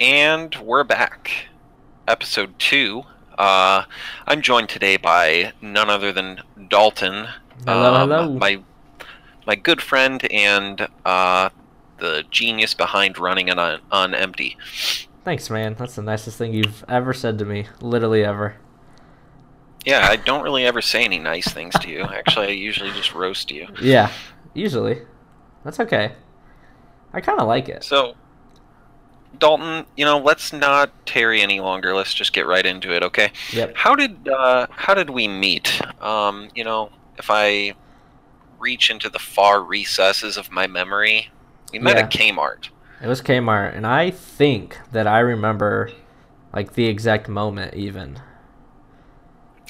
And we're back. Episode 2. Uh, I'm joined today by none other than Dalton. Hello, um, hello. My, my good friend and uh, the genius behind running it on, on empty. Thanks, man. That's the nicest thing you've ever said to me. Literally ever. Yeah, I don't really ever say any nice things to you. Actually, I usually just roast you. Yeah, usually. That's okay. I kind of like it. So, Dalton, you know, let's not tarry any longer. Let's just get right into it, okay? Yep. How did uh, how did we meet? Um, you know, if I reach into the far recesses of my memory, we met at Kmart. It was Kmart, and I think that I remember, like, the exact moment even.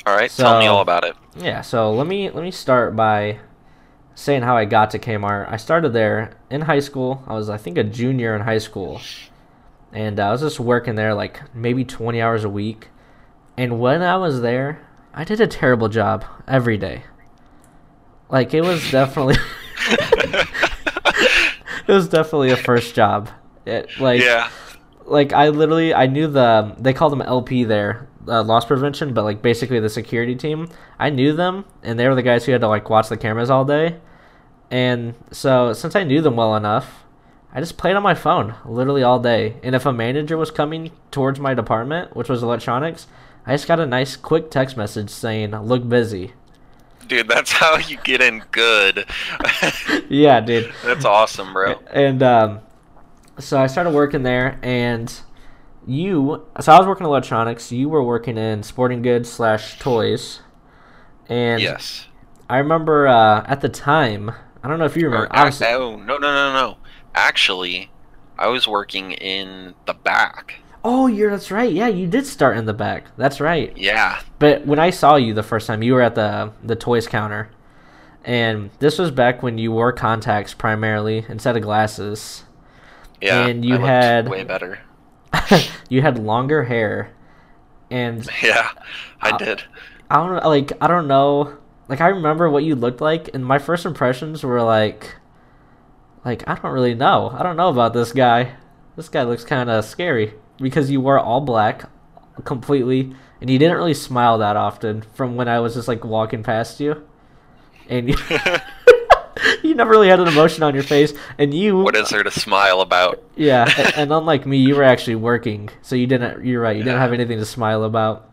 All right, so, tell me all about it. Yeah, so let me let me start by saying how I got to Kmart. I started there in high school. I was I think a junior in high school. And I was just working there like maybe 20 hours a week. And when I was there, I did a terrible job every day. Like it was definitely it was definitely a first job. It like yeah. like I literally I knew the they called them LP there, uh, loss prevention, but like basically the security team. I knew them, and they were the guys who had to like watch the cameras all day. And so since I knew them well enough, I just played on my phone literally all day. And if a manager was coming towards my department, which was electronics, I just got a nice quick text message saying "look busy." Dude, that's how you get in good. Yeah, dude. that's awesome, bro. And um, so I started working there, and you. So I was working in electronics. You were working in sporting goods slash toys. And Yes. I remember uh, at the time. I don't know if you Or, remember. ac- obviously- oh, no, no, no, no. Actually, I was working in the back. oh, you're that's right. Yeah, you did start in the back. That's right. Yeah. But when I saw you the first time, you were at the the toys counter, and this was back when you wore contacts primarily instead of glasses. Yeah. And you I had- way better. you had longer hair, and Yeah, I Uh, did. I don't know, like I don't know. Like I remember what you looked like, and my first impressions were like, like I don't really know. I don't know about this guy. This guy looks kind of scary because you wore all black, completely, and you didn't really smile that often. From when I was just like walking past you, and you, you never really had an emotion on your face, and you. what is there to smile about? Yeah, a- and unlike me, you were actually working, so you didn't. You're right. You didn't have anything to smile about.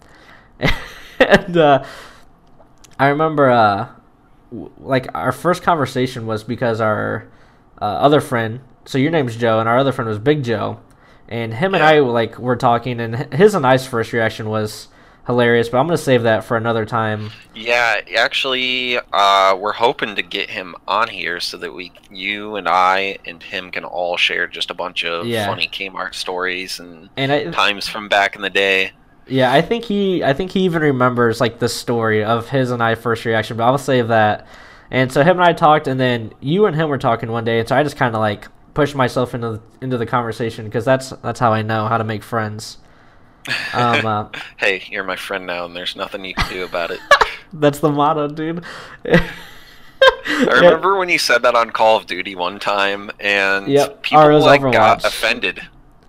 and uh, I remember, uh, like our first conversation was because our uh, other friend. So your name's Joe, and our other friend was Big Joe, and him and I like were talking, and his and I's first reaction was hilarious. But I'm gonna save that for another time. Yeah, actually, uh, we're hoping to get him on here so that we, you and I and him can all share just a bunch of Yeah. funny Kmart stories and And I, times from back in the day. Yeah, I think he I think he even remembers like the story of his and I first reaction, but I'll save that. And so him and I talked and then you and him were talking one day and so I just kind of like pushed myself into the, into the conversation because that's that's how I know how to make friends. Um uh, Hey, you're my friend now, and there's nothing you can do about it. that's the motto, dude. I remember when you said that on Call of Duty one time, and Yep, people or it was like got offended.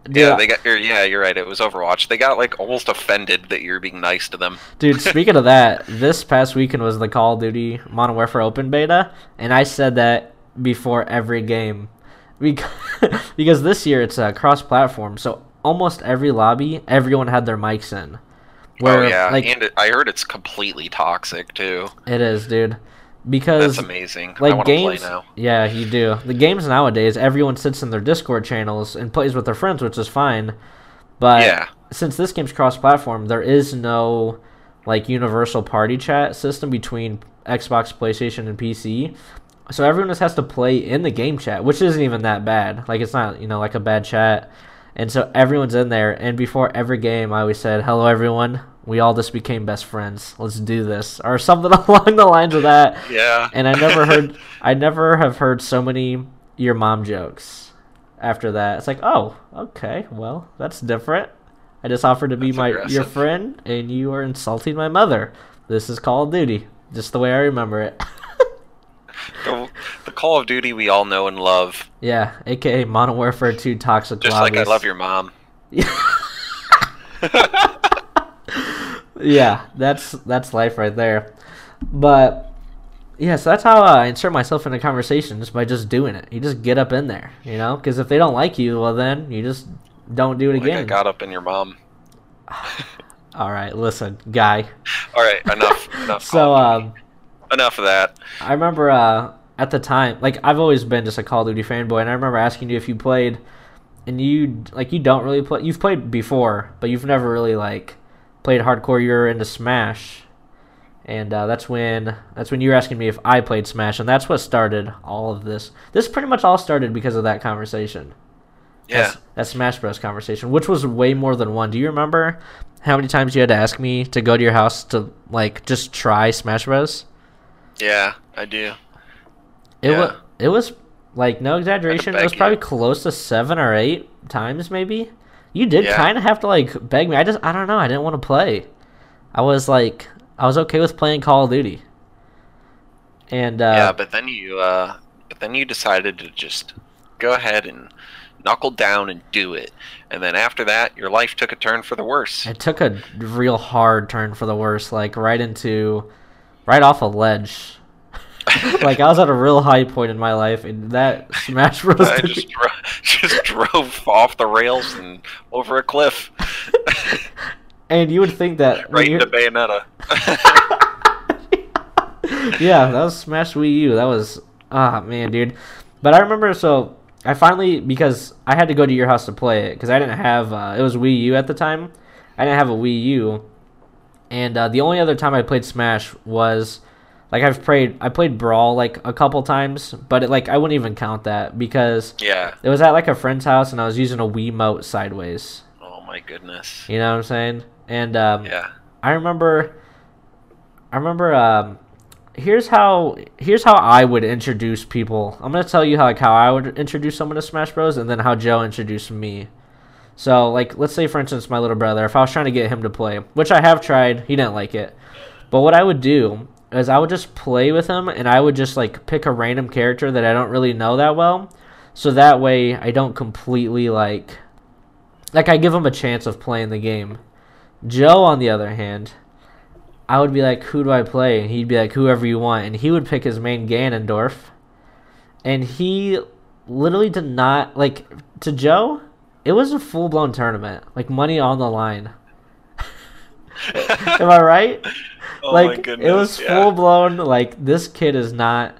Dude, yeah, they got. Yeah, you're right. It was Overwatch. They got like almost offended that you're being nice to them. Dude, speaking of that, this past weekend was the Call of Duty Modern Warfare Open Beta, and I said that before every game, because, because this year it's uh, cross-platform, so almost every lobby, everyone had their mics in. oh yeah, like and it, I heard it's completely toxic too. it is, dude. Because That's amazing. Like want to play games, now. yeah, you do. The games nowadays, everyone sits in their Discord channels and plays with their friends, which is fine. But Yeah. since this game's cross-platform, there is no like universal party chat system between Xbox, PlayStation, and PC. So everyone just has to play in the game chat, which isn't even that bad. Like it's not, you know, like a bad chat. And so everyone's in there. And before every game, I always said, "Hello, everyone. We all just became best friends. Let's do this," or something along the lines of that. Yeah. And I never heard, I never have heard so many your mom jokes after that. It's like, oh, okay, well, that's different. I just offered to be That's my your friend, and you are insulting my mother. This is Call of Duty, just the way I remember it. the, the Call of Duty we all know and love. yeah, aka Modern Warfare 2 Toxic Just like I love your mom. Yeah, that's that's life right there. But yeah, so that's how I insert myself into conversations by just doing it. You just get up in there, you know, because if they don't like you, well then you just don't do it Like I again. got up in your mom. All right, listen, guy. All right, enough. enough. So um, enough of that. I remember uh, at the time, like I've always been just a Call of Duty fanboy, and I remember asking you if you played, and you like you don't really play. You've played before, but you've never really like played hardcore. You're into Smash, and uh, that's when that's when you were asking me if I played Smash, and that's what started all of this. This pretty much all started because of that conversation. Yeah. That's- that Smash Bros. conversation, which was way more than one. Do you remember how many times you had to ask me to go to your house to like just try Smash Bros? Yeah, I do. It Yeah. was it was like no exaggeration. It was you. probably close to seven or eight times, maybe. You did Yeah. kind of have to like beg me. I just I don't know. I didn't want to play. I was like I was okay with playing Call of Duty. And uh, yeah, but then you uh but then you decided to just go ahead and knuckle down and do it. And then after that, your life took a turn for the worse. it took a real hard turn for the worse. Like right into, right off a ledge. like I was at a real high point in my life, and that Smash Bros. I just dro- just drove off the rails and over a cliff and you would think that right into Bayonetta. yeah, that was Smash Wii U. That was ah man, dude. But I remember so I finally because I had to go to your house to play it because I didn't have uh, it was Wii U at the time. I didn't have a Wii U, and uh, the only other time I played Smash was like I've played I played Brawl like a couple times, but it, like I wouldn't even count that because yeah. it was at like a friend's house and I was using a Wiimote sideways. Oh my goodness. You know what I'm saying? And um, Yeah. I remember I remember um here's how here's how I would introduce people. I'm gonna tell you how like how I would introduce someone to Smash Bros and then how Joe introduced me. So like let's say for instance my little brother, if I was trying to get him to play, which I have tried, he didn't like it. But what I would do is I would just play with him and I would just like pick a random character that I don't really know that well. So that way I don't completely like like I give him a chance of playing the game. Joe, on the other hand, I would be like, "Who do I play?" And he'd be like, "Whoever you want." And he would pick his main Ganondorf. And he literally did not like to Joe. It was a full blown tournament, like money on the line. Am I right? Oh like goodness. it was yeah. full blown. Like this kid is not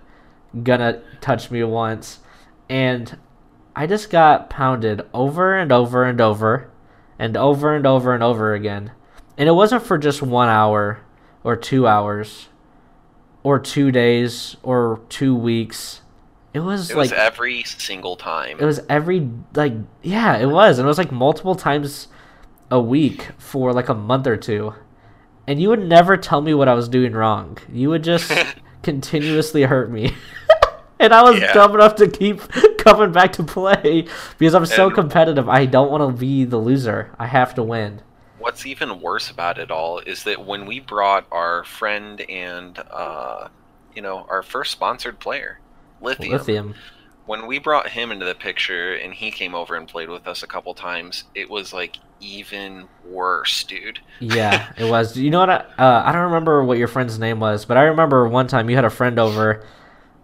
gonna touch me once, and I just got pounded over and over and over, and over and over and over again, and it wasn't for just one hour, or two hours, or two days, or two weeks. It was It like was every single time. it was every like yeah, it was, and it was like multiple times a week for like a month or two. And you would never tell me what I was doing wrong. You would just continuously hurt me. and I was Yeah. dumb enough to keep coming back to play because I'm so competitive. I don't want to be the loser. I have to win. What's even worse about it all is that when we brought our friend and uh, you know our first sponsored player, Lithium, Lithium. when we brought him into the picture and he came over and played with us a couple times, it was like even worse, dude. Yeah, it was. You know what? I, uh, I don't remember what your friend's name was, but I remember one time you had a friend over,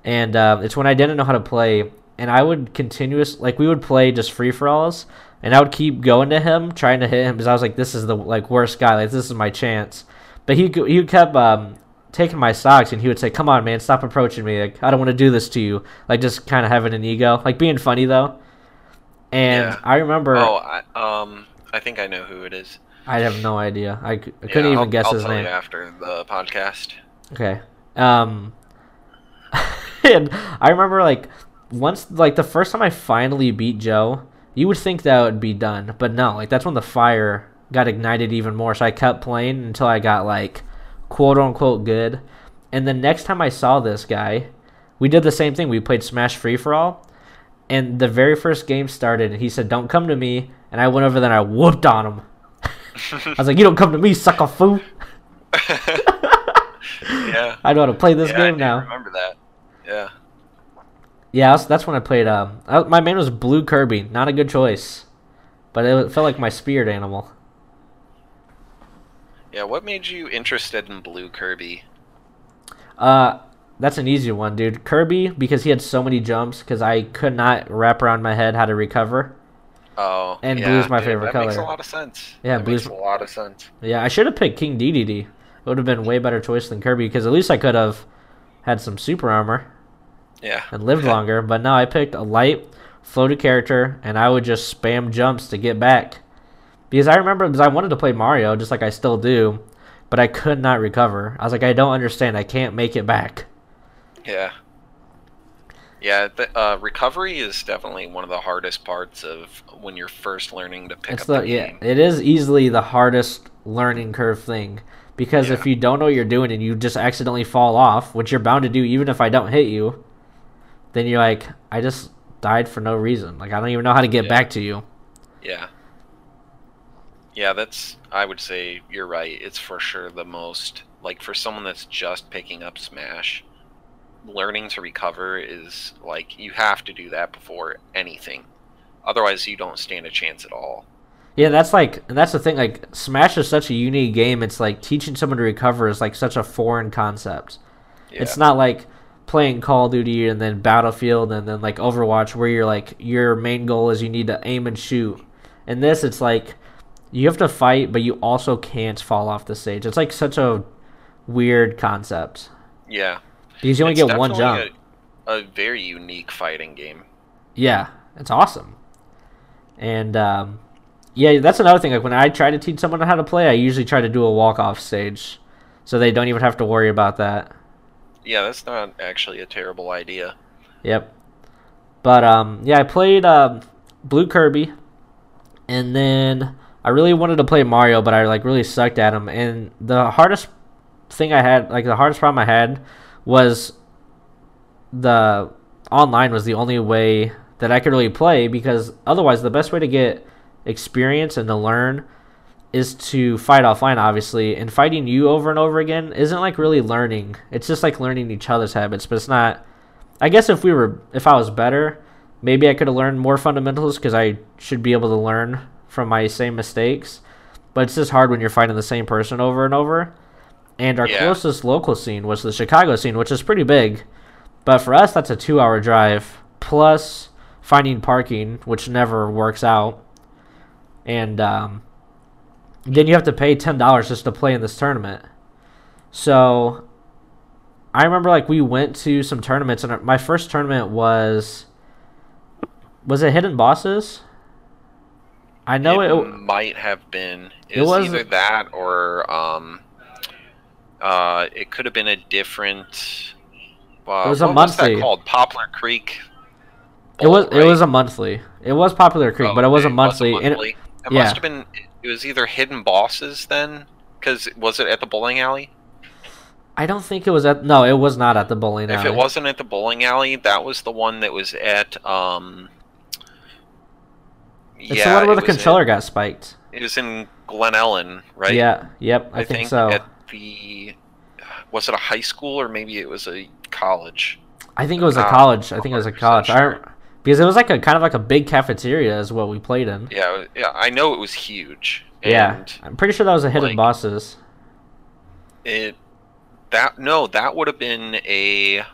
and uh, it's when I didn't know how to play, and I would continuous like we would play just free for alls, and I would keep going to him, trying to hit him because I was like, this is the like worst guy, like this is my chance. But he he kept um, taking my stocks, and he would say, "Come on, man, stop approaching me. Like I don't want to do this to you." Like just kind of having an ego, like being funny though. And Yeah. I remember, Oh, I, um, I think I know who it is. I have no idea. I, Yeah, couldn't even I'll- guess I'll his name. After the podcast. Okay. Um and I remember like once like the first time I finally beat Joe, you would think that would be done, but no, like that's when the fire got ignited even more. So I kept playing until I got like quote unquote good. And the next time I saw this guy, we did the same thing. We played Smash Free for All. And the very first game started and he said, Don't come to me and I went over there and I whooped on him. I was like, You don't come to me, sucker foo. yeah. I know how to play this yeah, game do now. Remember that? Yeah. Yeah, that's, that's when I played. Um, I, my main was Blue Kirby. Not a good choice. but it felt like my spirit animal. Yeah, what made you interested in Blue Kirby? Uh, that's an easy one, dude. Kirby because he had so many jumps because I could not wrap around my head how to recover. Oh, And yeah, blue's my dude, favorite that color. makes a lot of sense. Yeah, that blue's- makes a lot of sense. Yeah, I should have picked King Dedede. It would have been way better choice than Kirby because at least I could have had some super armor Yeah, and lived longer. But no, I picked a light floated character and I would just spam jumps to get back. Because I remember because I wanted to play Mario just like I still do, but I could not recover. I was like, I don't understand. I can't make it back. yeah, yeah. The, uh, recovery is definitely one of the hardest parts of when you're first learning to pick It's up the the yeah, game. it is easily the hardest learning curve thing because if you don't know what you're doing and you just accidentally fall off, which you're bound to do even if I don't hit you, then you're like, I just died for no reason. Like I don't even know how to get Yeah. back to you. Yeah. Yeah, that's. I would say you're right. It's for sure the most like for someone that's just picking up Smash. Learning to recover is like you have to do that before anything. Otherwise, you don't stand a chance at all. Yeah, that's like that's the thing. Like Smash is such a unique game. It's like teaching someone to recover is like such a foreign concept. Yeah. It's not like playing Call of Duty and then Battlefield and then like Overwatch where you're like your main goal is you need to aim and shoot. In this it's like you have to fight but you also can't fall off the stage. It's like such a weird concept. Yeah. Because you only It's get one jump. A, a very unique fighting game. Yeah, it's awesome. And um, yeah, that's another thing. Like when I try to teach someone how to play, I usually try to do a walk off stage, so they don't even have to worry about that. Yeah, that's not actually a terrible idea. Yep. But um, yeah, I played um, Blue Kirby, and then I really wanted to play Mario, but I like really sucked at him. And the hardest thing I had, like the hardest problem I had, was the online was the only way that I could really play because otherwise the best way to get experience and to learn is to fight offline obviously and fighting you over and over again isn't like really learning it's just like learning each other's habits but it's not I guess if we were, if I was better, maybe I could have learned more fundamentals because I should be able to learn from my same mistakes. But it's just hard when you're fighting the same person over and over. And our Yeah. closest local scene was the Chicago scene, which is pretty big. But for us, that's a two-hour drive plus finding parking, which never works out. And um, then you have to pay ten dollars just to play in this tournament. So I remember like we went to some tournaments, and our- my first tournament was was it Hidden Bosses? I know it. might have been. It It was was- either that or um, uh, it could have been a different. Uh, It was a what Was monthly. that called Poplar Creek. it was Bowl, it was a monthly. It was Poplar Creek, Oh, but it was a monthly. and it- monthly. It yeah. must have been. It was either Hidden Bosses then, because was it at the bowling alley? I don't think it was at. No, it was not at the bowling alley. If it wasn't at the bowling alley, that was the one that was at. um it's yeah, the one where the was controller got spiked. It was in Glen Ellyn, right? Yeah. Yep. I, think, so. At the was it a high school or maybe it was a college? I think it was a college. I think it was a 100% college. I because it was like a kind of like a big cafeteria is what we played in. Yeah, yeah, I know it was huge. Yeah, I'm pretty sure that was a Hidden like, Bosses. it that no, that would have been a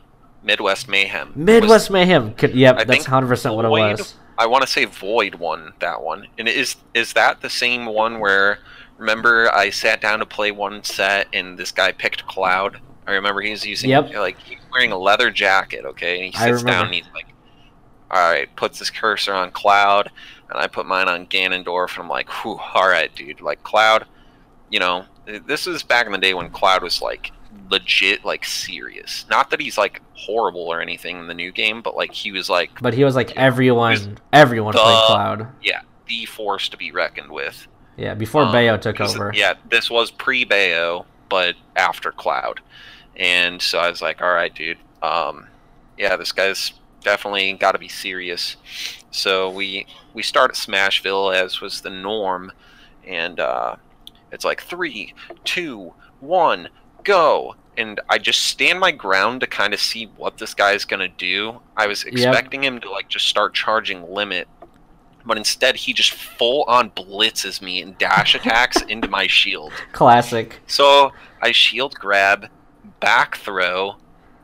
Midwest Mayhem. Midwest Was- Mayhem. Could, yep, I that's hundred percent what it was. I want to say Void won that one. And is is that the same one where remember I sat down to play one set and this guy picked Cloud? I remember he was using Yep. like he's wearing a leather jacket, okay? And he sits down and he's like Alright, puts his cursor on Cloud and I put mine on Ganondorf and I'm like, whew, alright dude, like Cloud you know, this was back in the day when Cloud was like legit like serious. Not that he's like horrible or anything in the new game, but like he was like But he was like Yeah, everyone. was Everyone played the- Cloud. the force to be reckoned with. Yeah, before Um, Bayo took this- over. Yeah, this was pre Bayo, but after Cloud. And so I was like, all right, dude. Um, yeah, this guy's definitely got to be serious. So we we start at Smashville as was the norm, and uh, it's like three, two, one, go. And I just stand my ground to kind of see what this guy's gonna do. I was expecting him to like just start charging limit but instead he just full on blitzes me and dash attacks into my shield. Classic. So I shield grab, back throw,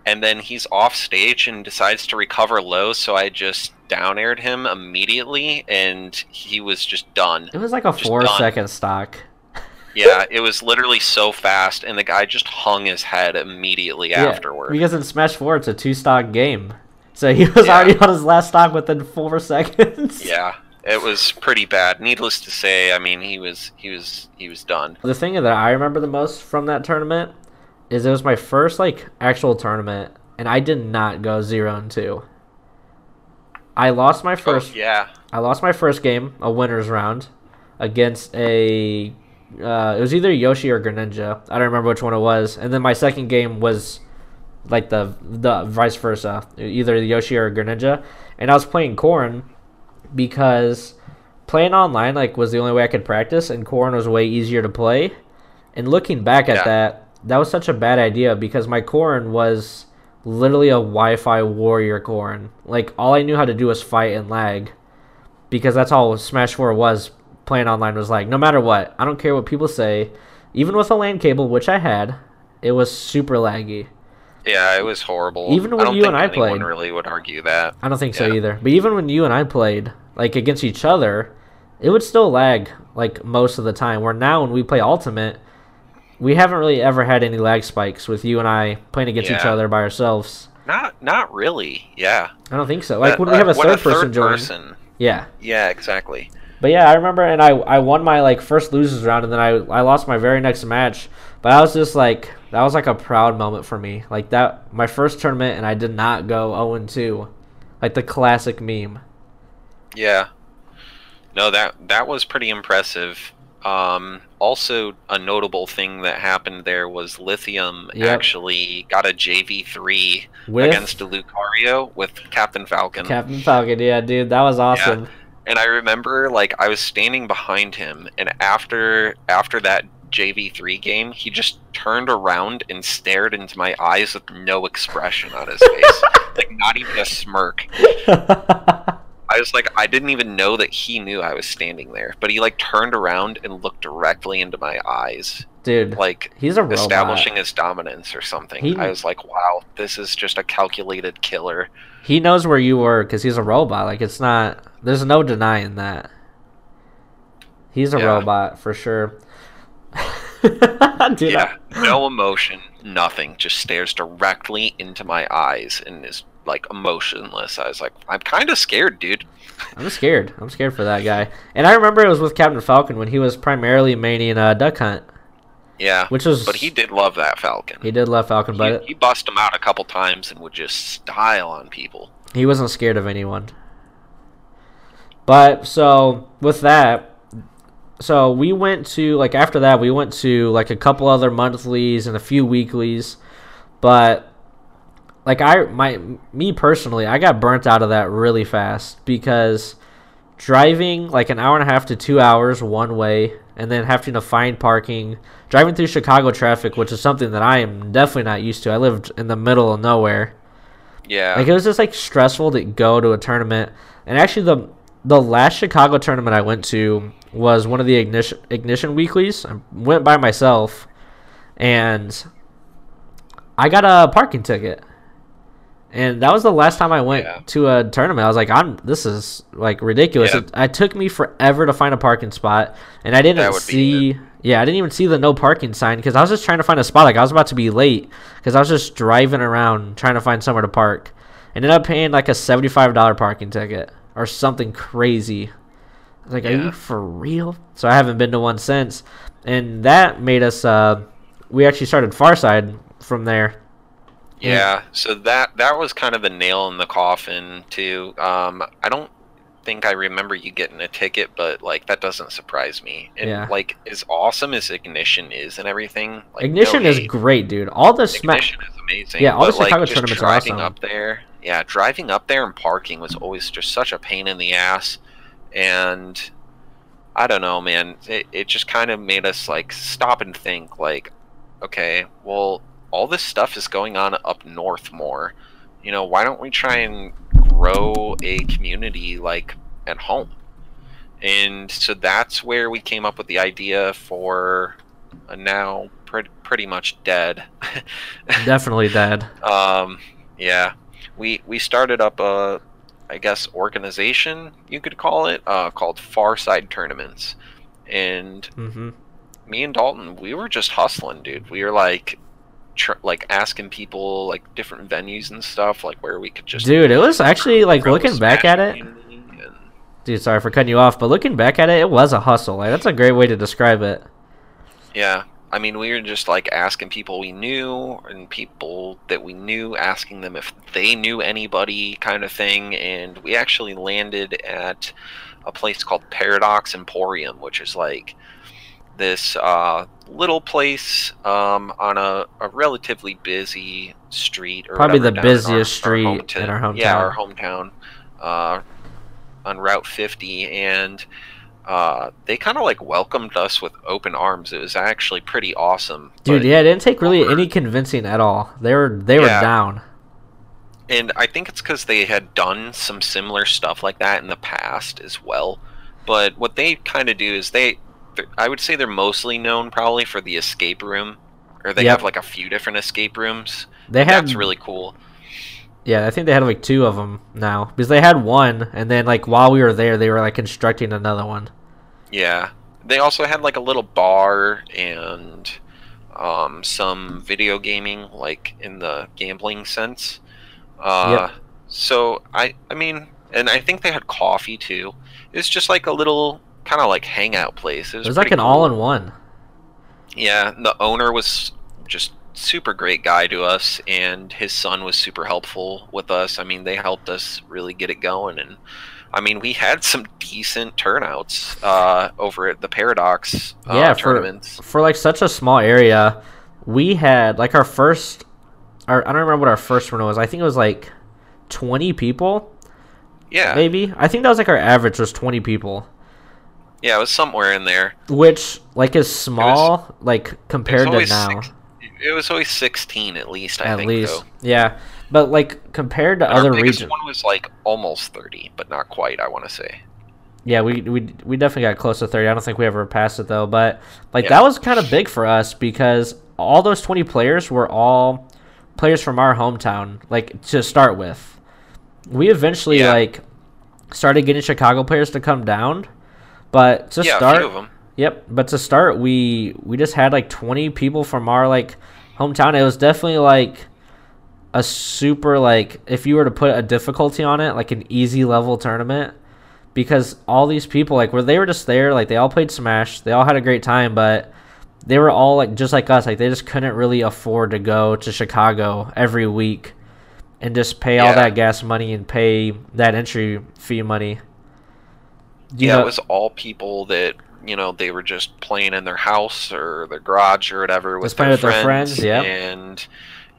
and then he's off stage and decides to recover low. So I just down aired him immediately, and he was just done. It was like a Just four done. second stock. Yeah, it was literally so fast, and the guy just hung his head immediately Yeah, afterward. Because in Smash 4, it's a two stock game. So he was Yeah. already on his last stock within four seconds. Yeah, it was pretty bad. Needless to say, I mean, he was he was he was done. The thing that I remember the most from that tournament is it was my first like actual tournament, and I did not go zero and two. I lost my first. Oh, yeah, I lost my first game, a winners round, against a. Uh, it was either Yoshi or Greninja. I don't remember which one it was. And then my second game was like the the vice versa, either Yoshi or Greninja. And I was playing Corrin because playing online like was the only way I could practice, and Corrin was way easier to play. And looking back at Yeah. that, that was such a bad idea because my Corrin was literally a Wi-Fi warrior Corrin. Like all I knew how to do was fight and lag because that's all Smash 4 was playing online was like no matter what I don't care what people say even with a LAN cable which I had it was super laggy yeah, it was horrible. Even I when don't you think and I played- really would argue that. I don't think so either. But even when you and I played like against each other it would still lag like most of the time. Where now when we play ultimate we haven't really ever had any lag spikes with you and I playing against each other by ourselves. Not not really. Yeah, I don't think so. Like when we have a uh, third person join. person- yeah. Yeah, exactly. But yeah, I remember, and I I won my like first losers round, and then I I lost my very next match. But I was just like that was like a proud moment for me, like that my first tournament, and I did not go zero and two, like the classic meme. Yeah. No, that that was pretty impressive. Um, also, a notable thing that happened there was Lithium Yep. actually got a JV3 With against Lucario with Captain Falcon. Captain Falcon, yeah, dude, that was awesome. and I remember like I was standing behind him and after after that JV3 game, he just turned around and stared into my eyes with no expression on his face. like not even a smirk. I was like I didn't even know that he knew I was standing there, but he like turned around and looked directly into my eyes, dude, like he's a robot. establishing his dominance or something. He- I was like, wow, this is just a calculated killer. He knows where you were because he's a robot. Like it's not. There's no denying that. He's a Yeah. robot for sure. yeah, no emotion, nothing. Just stares directly into my eyes and is like emotionless. I was like, I'm kind of scared, dude. I'm scared. I'm scared for that guy. And I remember it was with Captain Falcon when he was primarily maining uh, Duck Hunt, Yeah, which was. but he did love that Falcon. He did love Falcon, He, but he bust him out a couple times and would just style on people. he wasn't scared of anyone. But so with that, so we went to like after that we went to like a couple other monthlies and a few weeklies, but like I my me personally I got burnt out of that really fast because driving like an hour and a half to two hours one way and then having to find parking driving through chicago traffic which is something that i am definitely not used to. I lived in the middle of nowhere. Yeah, like it was just like stressful to go to a tournament. And actually the the last Chicago tournament I went to was one of the ignition ignition weeklies. I went by myself and I got a parking ticket. And that was the last time I went Yeah. to a tournament. I was like, I'm this is like ridiculous. Yeah. It, it took me forever to find a parking spot and I didn't That would be see yeah, I didn't even see the no parking sign because I was just trying to find a spot. Like I was about to be late because I was just driving around trying to find somewhere to park. Ended up paying like a seventy-five dollar parking ticket or something crazy. I was like, "Are you for real?" So I haven't been to one since, and that made us. Uh, we actually started Farside from there. Yeah, so that that was kind of the nail in the coffin too. Um, I don't think I remember you getting a ticket, but like that doesn't surprise me. And Yeah. like as awesome as Ignition is and everything, like no Ignition is great, dude. All the smack. Ignition is amazing. Yeah, all the but, like, Chicago just tournaments are awesome. up there. Yeah, driving up there and parking was always just such a pain in the ass, and I don't know, man. It it just kind of made us like stop and think, like, okay, well, all this stuff is going on up north more. You know, why don't we try and grow a community like at home? and so that's where we came up with the idea for a now pretty pretty much dead. Definitely dead. Um, yeah, we we started up a, I guess organization you could call it, uh, called Farside Tournaments, and hmm me and Dalton, we were just hustling, dude. We were like, tr- like asking people like different venues and stuff, like where we could just Dude, it was actually like looking back at it. and- Dude, sorry for cutting you off, but looking back at it, it was a hustle. Like that's a great way to describe it. Yeah, I mean, we were just like asking people we knew and people that we knew, asking them if they knew anybody, kind of thing. And we actually landed at a place called Paradox Emporium, which is like this uh, little place um, on a, a relatively busy street. Or Probably whatever the busiest street hometown- in our Yeah, hometown. our hometown. Uh, on Route 50, and uh, they kind of like welcomed us with open arms. It was actually pretty awesome. Dude, yeah, it didn't take really over- any convincing at all. They were they were Yeah. down. And I think it's because they had done some similar stuff like that in the past as well. But what they kind of do is they, I would say they're mostly known probably for the escape room, or they Yep. have like a few different escape rooms. They have That's really cool. Yeah, I think they had like two of them now because they had one, and then like while we were there, they were like constructing another one. Yeah. They also had like a little bar and um, some video gaming, like in the gambling sense. Uh, So I, I mean, and I think they had coffee too. It's just like a little kind of like hangout place. It was, It was like an cool. all-in-one. Yeah, the owner was just super great guy to us, and his son was super helpful with us. I mean, they helped us really get it going, and I mean, we had some decent turnouts uh, over at the Paradox uh, Yeah, for- tournaments. for like such a small area, we had like our first. Our, I don't remember what our first one was. I think it was like twenty people, Yeah, maybe. I think that was like our average was twenty people, yeah, it was somewhere in there. which like is small like compared to now. six- it was always sixteen at least. I think. at think least, though. yeah. But like compared to And other regions, one was like almost thirty, but not quite. I want to say. yeah, we we we definitely got close to thirty. I don't think we ever passed it though. But like Yeah. that was kind of big for us because all those twenty players were all players from our hometown. Like to start with, we eventually Yeah. like started getting Chicago players to come down. But to yeah, start, a few of them. Yep, but to start, we we just had like 20 people from our like hometown. It was definitely like a super like if you were to put a difficulty on it, like an easy level tournament because all these people like where they were just there, like they all played Smash, they all had a great time, but they were all like just like us, like they just couldn't really afford to go to Chicago every week and just pay all that gas money and pay that entry fee money. You yeah, know- it was all people that you know they were just playing in their house or their garage or whatever with their with their friends, yeah, and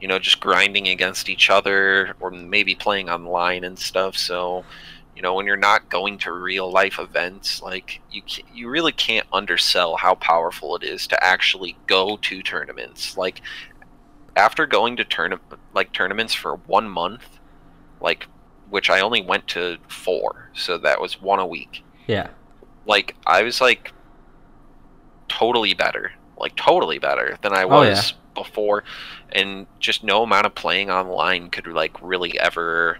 you know just grinding against each other or maybe playing online and stuff. So you know when you're not going to real life events, like you you really can't undersell how powerful it is to actually go to tournaments. Like after going to tourna- like tournaments for one month, like which I only went to four, so that was one a week yeah. like I was like totally better, like totally better than I Oh, yeah. was before, and just no amount of playing online could like really ever,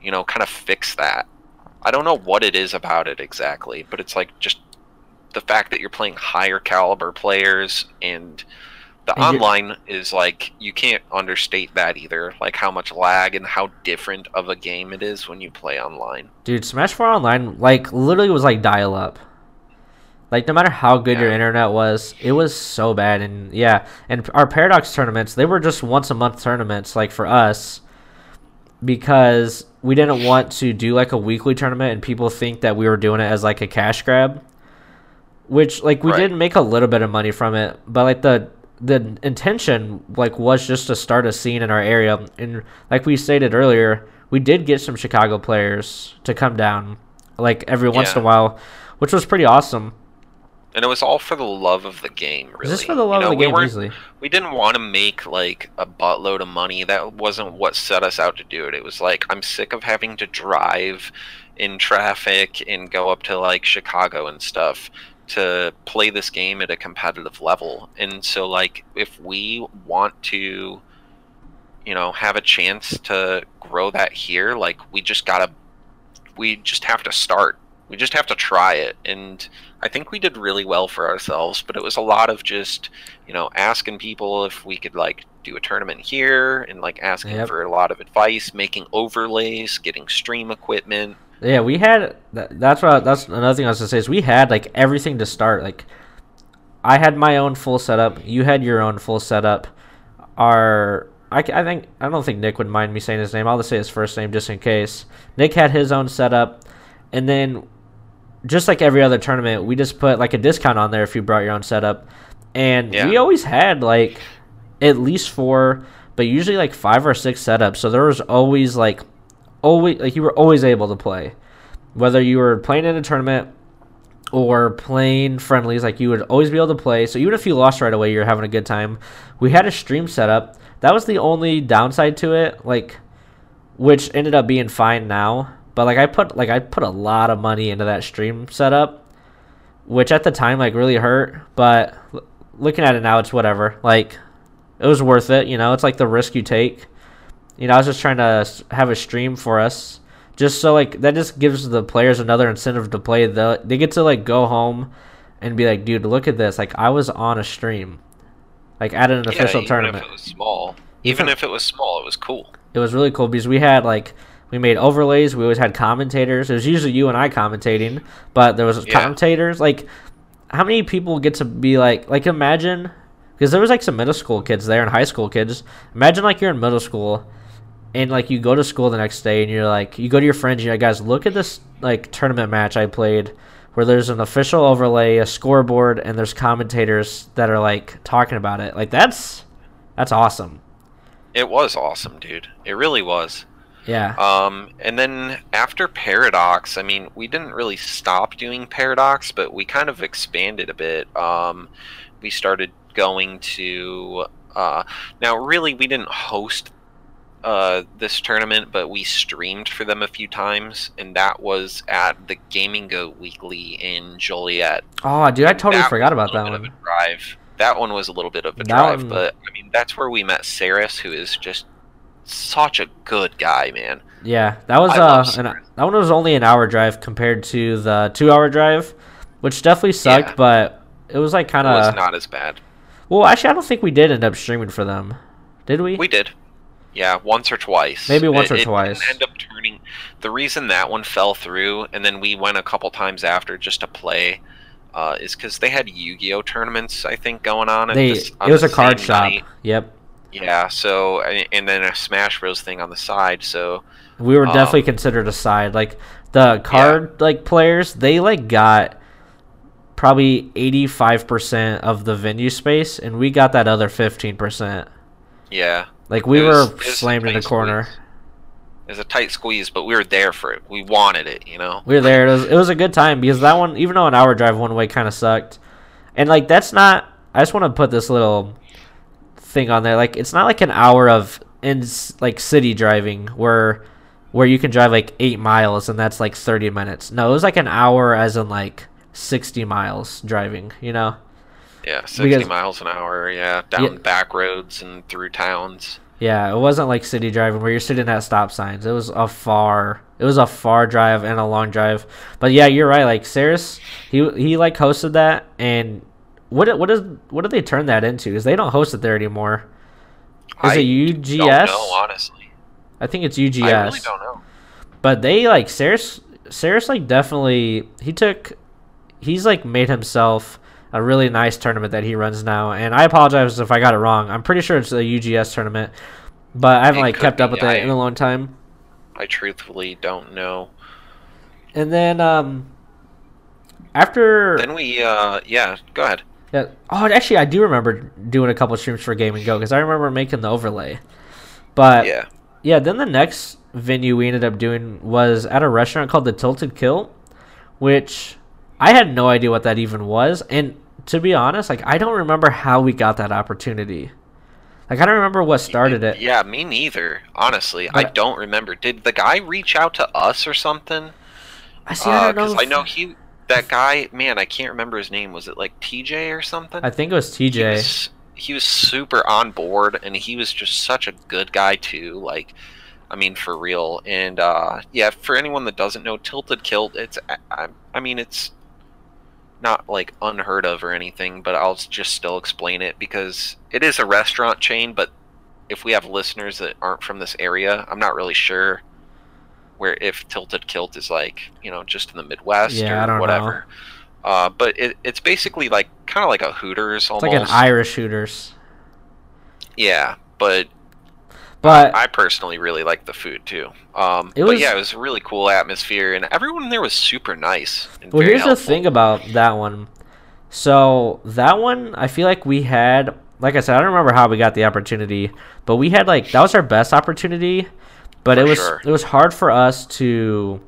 you know, kind of fix that. I don't know what it is about it exactly, but it's like just the fact that you're playing higher caliber players and the And online is like you can't understate that either like how much lag and how different of a game it is when you play online Dude, Smash 4 Online, like, literally was like dial up. Like, no matter how good your internet was, it was so bad. And yeah, and our Paradox tournaments, they were just once a month tournaments, like, for us, because we didn't want to do like a weekly tournament and people think that we were doing it as like a cash grab. Which, like, we Right. did make a little bit of money from it, but like, the the intention like was just to start a scene in our area and like we stated earlier we did get some chicago players to come down like every once in a while which was pretty awesome and it was all for the love of the game really just for the You know, of the we game easily we didn't want to make like a buttload of money that wasn't what set us out to do it it was like i'm sick of having to drive in traffic and go up to like Chicago and stuff to play this game at a competitive level. And so like if we want to you know have a chance to grow that here, like we just got to we just have to start. We just have to try it. And I think we did really well for ourselves, but it was a lot of just, you know, asking people if we could like do a tournament here and like asking Yep. for a lot of advice, making overlays, getting stream equipment. Yeah, we had. That's what. That's another thing I was gonna say is we had like everything to start. Like, I had my own full setup. You had your own full setup. Our, I, I think I don't think Nick would mind me saying his name. I'll just say his first name just in case. Nick had his own setup, and then just like every other tournament, we just put like a discount on there if you brought your own setup, and Yeah. we always had like at least four, but usually like five or six setups. So there was always like always like you were always able to play, whether you were playing in a tournament or playing friendlies. Like you would always be able to play. So even if you lost right away, you're having a good time. We had a stream setup. That was the only downside to it, like which ended up being fine now. But like I put like I put a lot of money into that stream setup, which at the time like really hurt. But l- looking at it now, it's whatever. Like it was worth it. You know, it's like the risk you take. You know, I was just trying to have a stream for us, just so like that just gives the players another incentive to play. The they get to like go home and be like, dude, look at this. Like I was on a stream, like at an official yeah, tournament. Even if it was small. Even if it was small, it was cool. It was really cool because we had like we made overlays. We always had commentators. It was usually you and I commentating, but there was Yeah. commentators. Like, how many people get to be like like imagine because there was like some middle school kids there and high school kids. Imagine like you're in middle school and like you go to school the next day and you're like you go to your friends and you're like guys look at this like tournament match I played where there's an official overlay, a scoreboard, and there's commentators that are like talking about it. Like that's that's awesome. It was awesome, dude. It really was. Yeah. Um, and then after Paradox, I mean, we didn't really stop doing Paradox, but we kind of expanded a bit. Um, we started going to. Uh, now, really, we didn't host uh, this tournament, but we streamed for them a few times, and that was at the Gaming Goat Weekly in Joliet. Oh, dude, I totally That forgot about that one. drive. That one was a little bit of a That drive, one- but I mean, that's where we met Saris, who is just such a good guy, man. Yeah, that was uh, an, that one was only an hour drive compared to the two-hour drive, which definitely sucked. Yeah. But it was like kind It was of not as bad. well. Actually, I don't think we did end up streaming for them, did we? We did. Yeah, once or twice. Maybe once or it, twice. End up turning. The reason that one fell through, and then we went a couple times after just to play, uh, is because they had Yu-Gi-Oh tournaments. I think going on. They this, it was the a card shop. night. Yep, Yeah. So and and then a Smash Bros thing on the side. So we were Um, definitely considered a side. Like the card like players, they like got probably eighty-five percent of the venue space, and we got that other fifteen percent. yeah, Like we were was- it slammed in tight corner. squeeze. it was a tight squeeze, but we were there for it. We wanted it. You know. We were there. It was it was a good time because that one, even though an hour drive one way kind of sucked, and like that's not. I just want to put this little thing on there. Like it's not like an hour of in like city driving where where you can drive like eight miles and that's like thirty minutes. No, it was like an hour as in like sixty miles driving. You know. Yeah, sixty Because- miles an hour. Yeah, down Yeah. back roads and through towns. Yeah, it wasn't like city driving where you're sitting at stop signs. It was a far, it was a far drive and a long drive. But yeah, you're right. Like Saris, he he like hosted that, and what what is what did they turn that into? Because they don't host it there anymore. Is I it UGS? Don't know, honestly. I think it's UGS. I really don't know. But they like Saris. Saris like definitely he took. He's like made himself a really nice tournament that he runs now. And I apologize if I got it wrong. I'm pretty sure it's a UGS tournament, but I haven't It like kept up with it I- in a long time. I truthfully don't know. And then um, after Then we, uh, yeah, go ahead. Yeah, oh, actually, I do remember doing a couple streams for Gaming Goat because I remember making the overlay. But Yeah. yeah, then the next venue we ended up doing was at a restaurant called the Tilted Kilt, which I had no idea what that even was. And to be honest, like I don't remember how we got that opportunity. Like I don't remember what started it. Yeah, me neither. Honestly, I don't remember. Did the guy reach out to us or something? I see. I don't know. Because Uh, I know he, that guy, man, I can't remember his name. Was it like TJ or something? I think it was he TJ. was, he was super on board, and he was just such a good guy too. Like, I mean, for real. And uh, yeah, for anyone that doesn't know, Tilted Kilt, it's I, I mean, it's not like unheard of or anything, but I'll just still explain it because it is a restaurant chain. But if we have listeners that aren't from this area, I'm not really sure where if Tilted Kilt is like you know just in the Midwest Yeah, or I don't know. whatever. Uh, but it, it's basically like kind of like a Hooters It's almost. like an Irish Hooters. Yeah, but But I personally really like the food too. Um, It but was- yeah, it was a really cool atmosphere, and everyone there was super nice. Well, here's the thing about that one. So that one, I feel like we had, like I said, I don't remember how we got the opportunity, but we had like that was our best opportunity, but For it was sure. it was hard for us to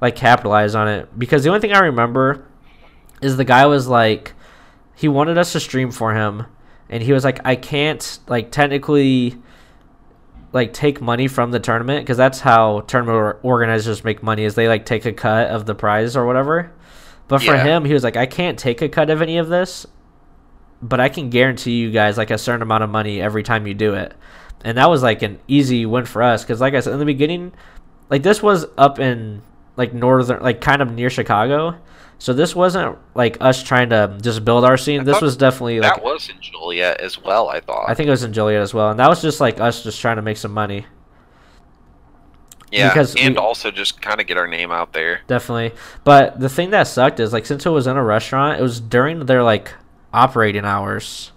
like capitalize on it because the only thing I remember is the guy was like he wanted us to stream for him, and he was like, I can't like technically like take money from the tournament because that's how tournament organizers make money is they like take a cut of the prize or whatever. But for Yeah. him, he was like, I can't take a cut of any of this, but I can guarantee you guys like a certain amount of money every time you do it. And that was like an easy win for us because, like I said in the beginning, like this was up in like northern, like kind of near Chicago. So this wasn't like us trying to just build our scene. I This was definitely like that was in Joliet as well. I thought. I think it was in Joliet as well, and that was just like us just trying to make some money. yeah, because and we- also just kind of get our name out there. Definitely. But the thing that sucked is like since it was in a restaurant, it was during their like operating hours.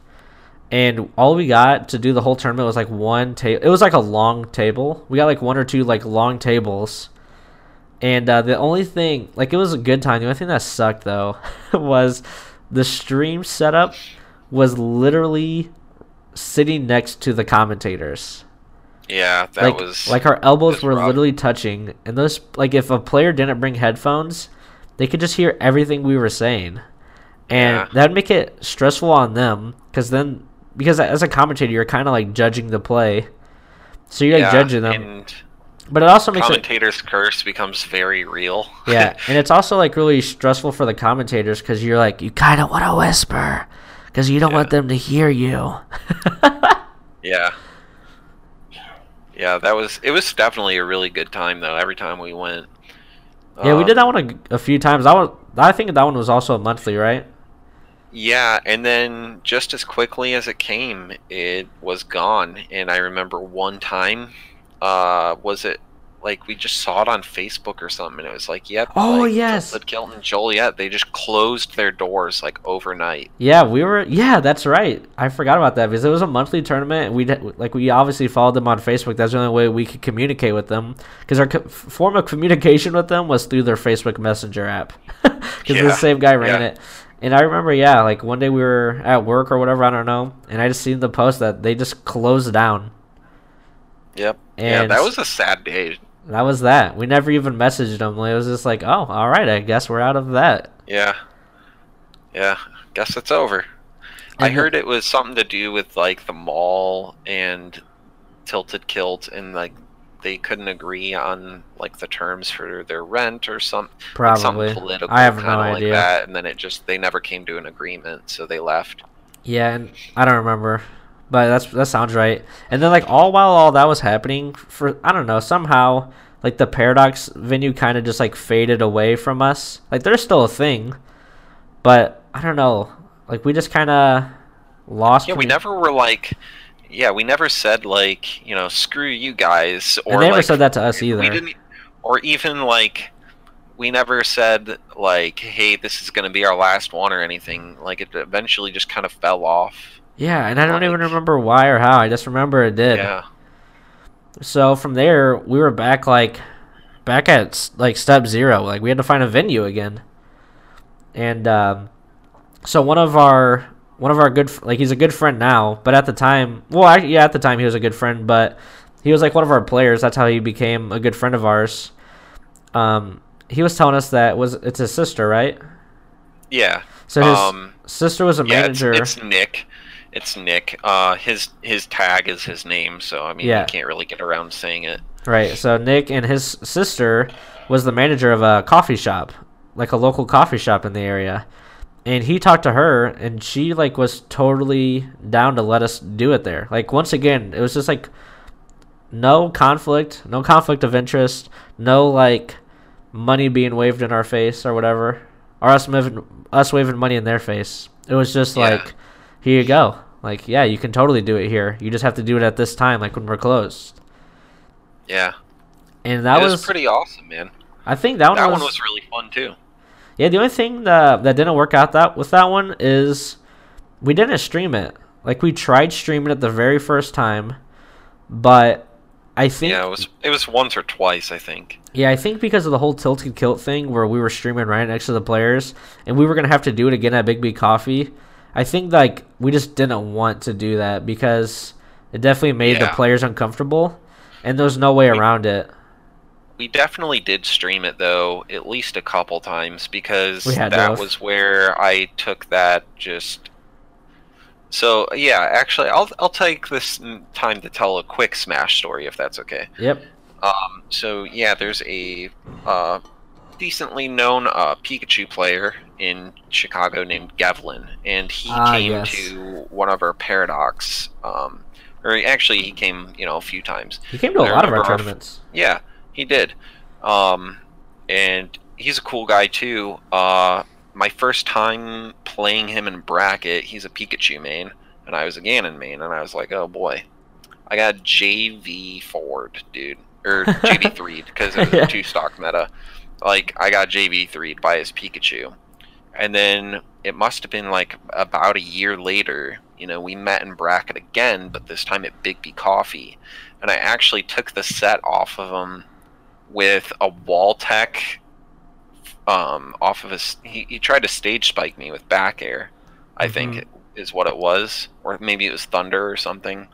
And all we got to do the whole tournament was like one table. It was like a long table. We got like one or two like long tables. And uh, the only thing, like it was a good time. The only thing that sucked though was the stream setup was literally sitting next to the commentators Yeah, that like was like our elbows were rough. literally touching and those like if a player didn't bring headphones they could just hear everything we were saying and Yeah. that'd make it stressful on them because then because as a commentator you're kind of like judging the play so you're like yeah, judging them but it also makes it commentator's curse becomes very real. yeah and it's also like really stressful for the commentators because you're like you kind of want to whisper because you don't want them to hear you Yeah. Yeah, that was it was definitely a really good time though, every time we went. yeah we did Um, that one a, a few times that was i think that one was also a monthly right Yeah, and then just as quickly as it came, it was gone. And I remember one time, uh, was it like we just saw it on Facebook or something, and it was like, yep. Oh, like, yes. Kilt and Joliet, they just closed their doors like overnight. Yeah, we were. Yeah, that's right. I forgot about that because it was a monthly tournament. We like we obviously followed them on Facebook. That's the only way we could communicate with them because our co- form of communication with them was through their Facebook Messenger app because the same guy ran yeah. it. And I remember, yeah, like one day we were at work or whatever. I don't know, and I just seen the post that they just closed down. Yep. yeah, And- that was a sad day. That was that. We never even messaged them. It was just like, oh, all right. I guess we're out of that. Yeah. Yeah. Guess it's over. I And the- heard it was something to do with like the mall and Tilted Kilt and like they couldn't agree on like the terms for their rent or some like, Probably. something political I have no like idea. that and then it just they never came to an agreement so they left. Yeah, and I don't remember, but that's that sounds right. And then like all while all that was happening, for I don't know somehow like the Paradox venue kind of just like faded away from us. Like they're still a thing, but I don't know. Like we just kind of lost. Yeah, we never were like yeah, we never said like, you know, screw you guys or And they never like, said that to us either. We didn't, or even like, we never said like, "Hey, this is gonna be our last one" or anything. Like, it eventually just kind of fell off. Yeah, and I don't even remember why or how. I just remember it did. Yeah, So from there, we were back like back at like step zero. Like we had to find a venue again. And um, so one of our one of our good like he's a good friend now, but at the time, well, I, yeah, at the time he was a good friend, but he was like one of our players. That's how he became a good friend of ours. Um, he was telling us that was it's his sister, right? yeah. So his um, sister was a yeah, it's, manager. it's Nick. It's Nick. Uh, his his tag is his name, so I mean, Yeah. you can't really get around saying it. Right. So Nick and his sister was the manager of a coffee shop, like a local coffee shop in the area. And he talked to her and she like was totally down to let us do it there. Like once again, it was just like no conflict, no conflict of interest, no like money being waved in our face or whatever, or us waving, us waving money in their face. It was just Yeah. like, here you go. Like, yeah, you can totally do it here. You just have to do it at this time, like when we're closed. Yeah, And that it was, was, pretty awesome, man. I think that one That was, one was really fun too. Yeah. The only thing that that didn't work out that with that one is we didn't stream it. Like we tried streaming it the very first time, but I think Yeah, it was it was once or twice, I think. Yeah, I think because of the whole tilted kilt thing where we were streaming right next to the players and we were gonna have to do it again at Big B Coffee, I think like we just didn't want to do that because it definitely made the players uncomfortable and there was no way around it. We definitely did stream it though, at least a couple times because We had to that was where I took that just. So yeah, actually, I'll I'll take this time to tell a quick Smash story if that's okay. Yep. Um, so yeah, there's a uh, decently known uh, Pikachu player in Chicago named Gevlin, and he Ah, came yes. to one of our Paradox. Um, or actually, he came, you know, a few times. He came to a lot of our tournaments. Yeah, he did. Um, and he's a cool guy too. Uh, my first time playing him in bracket, he's a Pikachu main, and I was a Ganon main, and I was like, oh boy, I got JV Ford, dude, or JV three because it was Yeah. a two stock meta. Like I got JV three by his Pikachu, and then it must have been like about a year later. You know, we met in bracket again, but this time at Big B Coffee, and I actually took the set off of him with a wall tech um, off of his. He, he tried to stage spike me with back air, I think Mhm. is what it was, or maybe it was thunder or something.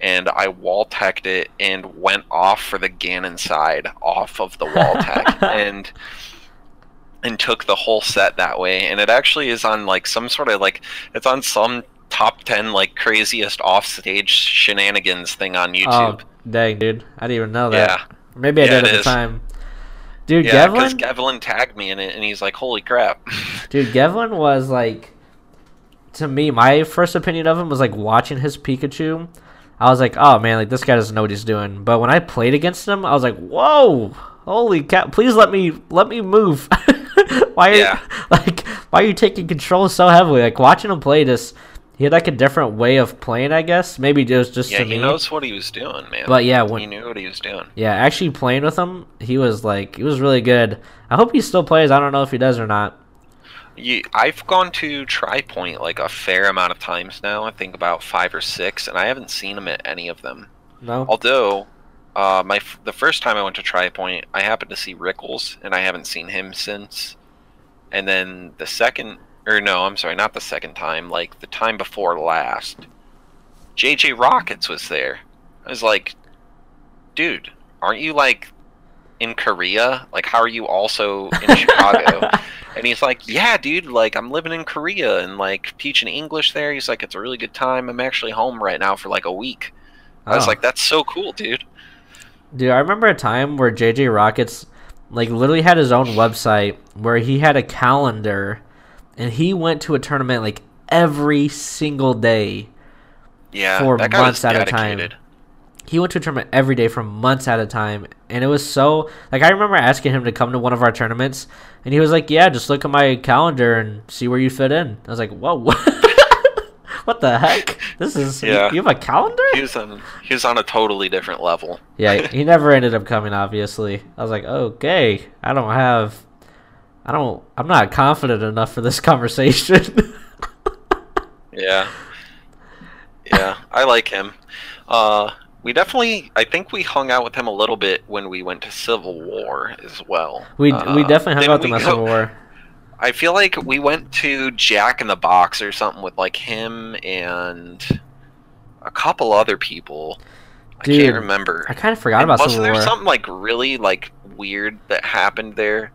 And I wall teched it and went off for the Ganon side off of the wall tech and and took the whole set that way. And it actually is on like some sort of like it's on some top ten like craziest offstage shenanigans thing on YouTube. Oh dang dude. I didn't even know that. yeah. Maybe I Yeah, did at the is. time. Dude, Yeah, because Gevlin Gevlin tagged me in it, and he's like, "Holy crap!" Dude, Gevlin was like, to me, my first opinion of him was like watching his Pikachu. I was like, oh man, like this guy doesn't know what he's doing. But when I played against him, I was like, whoa, holy cow! Please let me let me move. why are Yeah. like why are you taking control so heavily? Like watching him play, just he had like a different way of playing. I guess maybe it was just yeah, to he me. knows what he was doing, man. But yeah, when he knew what he was doing. yeah, actually playing with him, he was like he was really good. I hope he still plays. I don't know if he does or not. You, I've gone to TriPoint like a fair amount of times now. I think about five or six, and I haven't seen him at any of them. No. Although, uh, my f- the first time I went to TriPoint, I happened to see Rickles, and I haven't seen him since. And then the second, or no, I'm sorry, not the second time. Like the time before last, JJ Rockets was there. I was like, dude, aren't you like in Korea? Like, how are you also in Chicago? And he's like, "Yeah, dude. Like, I'm living in Korea and like teaching English there." He's like, "It's a really good time. I'm actually home right now for like a week." I was Oh. like, "That's so cool, dude." Dude, I remember a time where JJ Rockets like literally had his own website where he had a calendar and he went to a tournament like every single day. Yeah, For months at a time. He went to a tournament every day for months at a time and it was so like I remember asking him to come to one of our tournaments and he was like, "Yeah, just look at my calendar and see where you fit in." I was like, "Whoa." what the heck? This is Yeah. you have a calendar? He was on he was on a totally different level. Yeah, he never ended up coming. Obviously, I was like, okay, I don't have, I don't, I'm not confident enough for this conversation. Yeah, yeah, I like him. Uh, we definitely, I think we hung out with him a little bit when we went to Civil War as well. we Uh, we definitely hung out with him at Civil War. I feel like we went to Jack in the Box or something with like him and a couple other people. I can't remember. I kind of forgot And about wasn't there something like really like weird that happened there?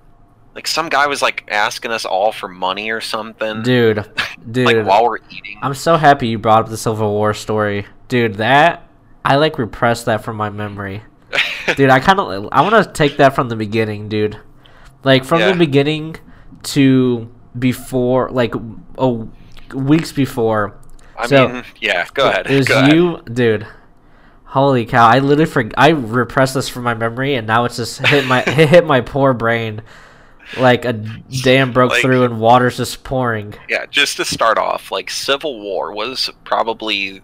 Like some guy was like asking us all for money or something. Dude, dude, like while we're eating. I'm so happy you brought up the Civil War story, dude. That I like repressed that from my memory. dude. I kind of I want to take that from the beginning, dude. Like from Yeah. the beginning to before, like oh, weeks before. I So, mean, yeah. Go ahead. It was go ahead. you, dude. Holy cow! I literally for I repressed this from my memory, and now it's just hit my it hit my poor brain like a dam broke Like- through and water's just pouring. Yeah, just to start off, like Civil War was probably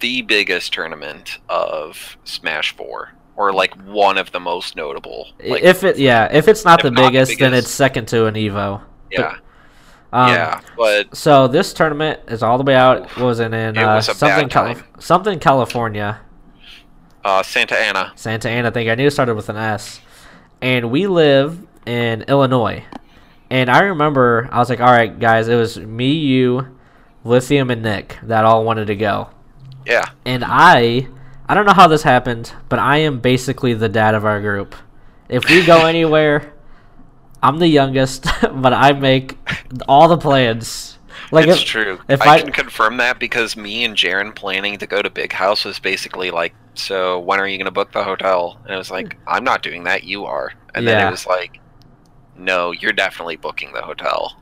the biggest tournament of Smash Four, or like one of the most notable. Like, if it yeah, if it's not if the not the biggest, then it's second to an Evo. yeah, Um, yeah, but So this tournament is all the way out. Was it in uh, something Cali- something California, uh, Santa Ana. Santa Ana. I think I knew it started with an S. And we live in Illinois. And I remember I was like, all right, guys, it was me, you, Lithium, and Nick that all wanted to go. Yeah, And I, I don't know how this happened, but I am basically the dad of our group. If we go anywhere, I'm the youngest, but I make all the plans. Like it's if, true. if I, I- can confirm that because me and Jaren planning to go to Big House was basically like, so when are you going to book the hotel? And it was like, hmm. I'm not doing that. You are. And then it was like, no, you're definitely booking the hotel.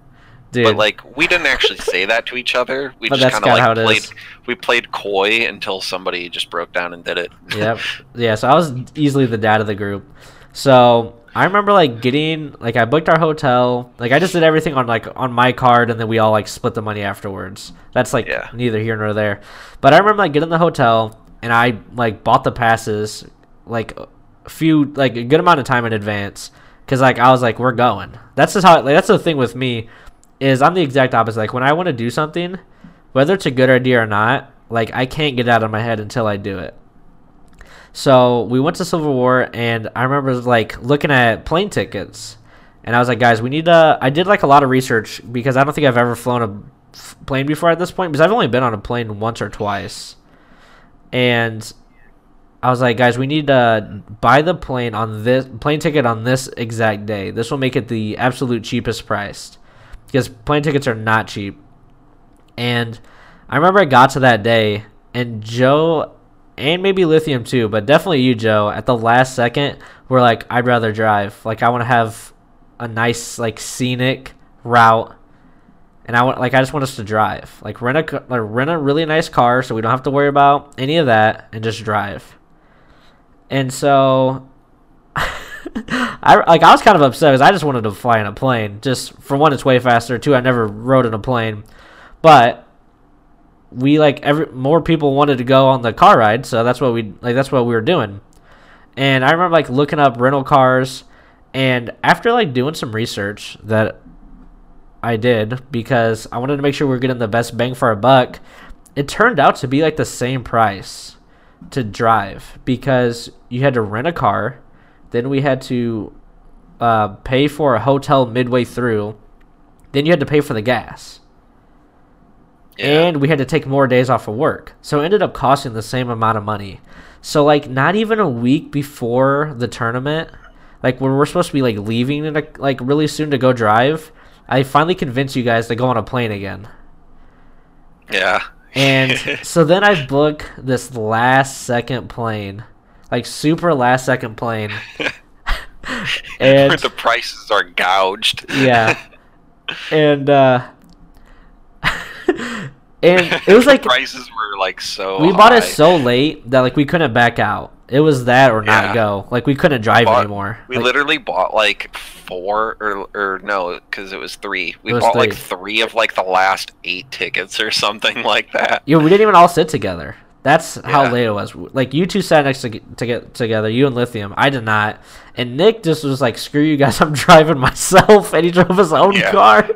dude, But like, we didn't actually say that to each other. We But just kind of like played. is. We played coy until somebody just broke down and did it. yep, yeah. So I was easily the dad of the group. So I remember like getting like I booked our hotel. Like I just did everything on like on my card, and then we all like split the money afterwards. That's like Yeah. neither here nor there. But I remember like getting the hotel, and I like bought the passes like a few like a good amount of time in advance because like I was like we're going. That's just how like that's the thing with me is I'm the exact opposite. Like when I want to do something, whether it's a good idea or not, like I can't get out of my head until I do it. So we went to Civil War, and I remember like looking at plane tickets, and I was like, guys, we need to. I did like a lot of research because I don't think I've ever flown a plane before at this point because I've only been on a plane once or twice, and I was like, guys, we need to buy the plane on this plane ticket on this exact day. This will make it the absolute cheapest priced because plane tickets are not cheap. And I remember I got to that day, and Joe and maybe Lithium too, but definitely you, Joe, at the last second, were like, I'd rather drive. Like, I want to have a nice, like, scenic route. And I want, like, I just want us to drive. Like, rent a, like, rent a really nice car so we don't have to worry about any of that and just drive. And so, I like I was kind of upset because I just wanted to fly in a plane. Just for one, it's way faster. Two, I never rode in a plane, but we like every more people wanted to go on the car ride, so that's what we like. That's what we were doing. And I remember like looking up rental cars, and after like doing some research that I did because I wanted to make sure we are getting the best bang for our buck, it turned out to be like the same price to drive because you had to rent a car, then we had to uh, pay for a hotel midway through, then you had to pay for the gas, Yeah. and we had to take more days off of work. So it ended up costing the same amount of money. So like not even a week before the tournament, like when we're supposed to be like leaving in a, like really soon to go drive, I finally convinced you guys to go on a plane again. yeah. And so then I book this last second plane, like super last second plane. Where and the prices are gouged. yeah, and uh, and it was The like prices were like so. we bought it so late that like we couldn't back out. It was that or not Yeah. go. Like we couldn't drive Bought- anymore. We Like, literally bought like four or or no, because it was three. We was bought like three. three of like the last eight tickets or something like that. Yeah, we didn't even all sit together. That's how late it was. Like you two sat next to get, to get together, you and Lithium. I did not, and Nick just was like, "Screw you guys, I'm driving myself," and he drove his own Yeah. car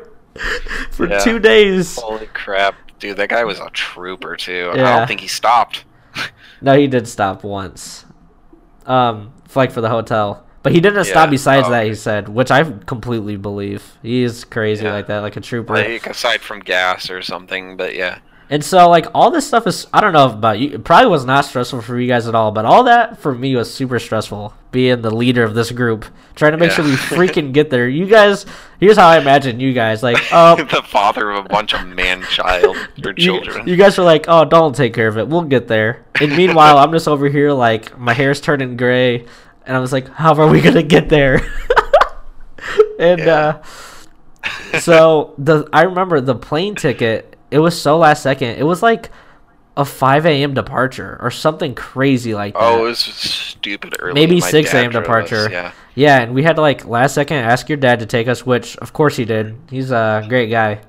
for Yeah. two days. Holy crap, dude! That guy was a trooper too. I don't think he stopped. No, he did stop once, um, like for the hotel, but he didn't stop. Besides Oh, that, he said, which I completely believe. He is crazy Yeah. like that, like a trooper. Like aside from gas or something, but yeah, And so like all this stuff is I don't know about you. It probably was not stressful for you guys at all, but all that for me was super stressful. Being the leader of this group, trying to make Yeah. sure we freaking get there. You guys, here's how I imagine you guys like, oh, the father of a bunch of man child or you, children. you guys are like, oh, don't take care of it. We'll get there. And meanwhile, I'm just over here like my hair's turning gray, and I was like, how are we gonna get there? and Yeah. uh, so the I remember the plane ticket. It was so last second. It was like a 5 a.m. departure or something crazy like oh, that. oh, it was stupid early. Maybe My 6 a.m. drove us, departure. Yeah. Yeah, and we had to like last second ask your dad to take us, which of course he did. He's a great guy.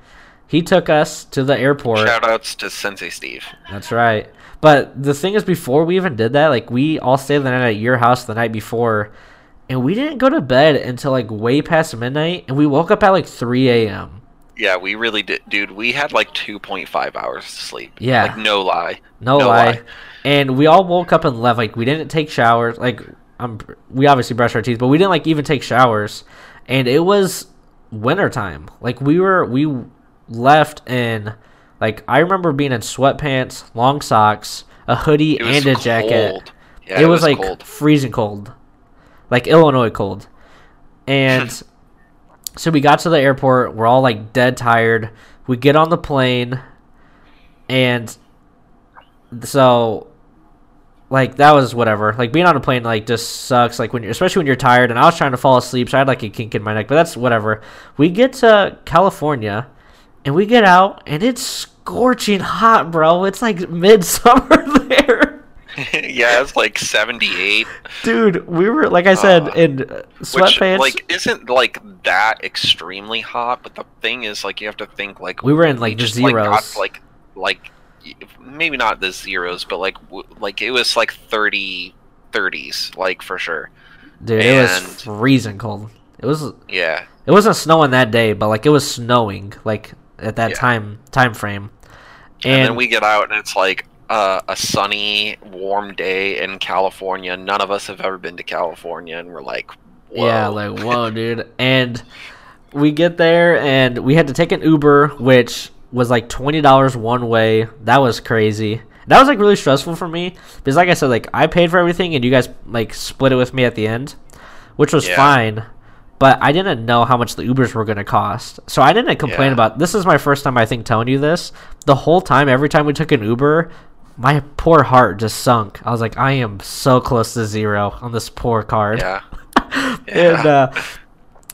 He took us to the airport. Shout outs to Sensei Steve. That's right. But the thing is, before we even did that, like we all stayed the night at your house the night before, and we didn't go to bed until like way past midnight, and we woke up at like 3 a.m. Yeah, we really did, dude. We had like 2.5 hours to sleep. Yeah. Like no lie. No, No lie. lie. And we all woke up and left. Like we didn't take showers. Like um, we obviously brushed our teeth, but we didn't like even take showers. And it was wintertime. Like we were we left in like I remember being in sweatpants, long socks, a hoodie, and a jacket. cold. Yeah, it, was, like cold. freezing cold, like Illinois cold. And so we got to the airport. We're all like dead tired. We get on the plane, and so like that was whatever. Like being on a plane like just sucks. Like when you're especially when you're tired. And I was trying to fall asleep, so I had like a kink in my neck. But that's whatever. We get to California, and we get out, and it's scorching hot, bro. It's like midsummer there. yeah, it's like 78. Dude, we were like I said Uh, in uh, Which sweatpants. like isn't like that extremely hot, but the thing is like you have to think like we were in like the just like zeros. got like like maybe not the zeros, but like w- like it was like 30 30s like for sure. Dude, it was freezing cold. It was Yeah. it wasn't snowing that day, but like it was snowing like at that Yeah. time time frame. And, And, then we get out and it's like uh, a sunny, warm day in California. None of us have ever been to California, and we're like, Whoa. yeah, like whoa, dude. And we get there and we had to take an Uber, which was like twenty dollars one way. That was crazy. That was like really stressful for me because, like I said, like I paid for everything and you guys like split it with me at the end, which was Yeah. fine. But I didn't know how much the Ubers were gonna cost, so I didn't complain Yeah. about. This is my first time I think telling you this. The whole time, every time we took an Uber, my poor heart just sunk. I was like, I am so close to zero on this poor card yeah. and uh,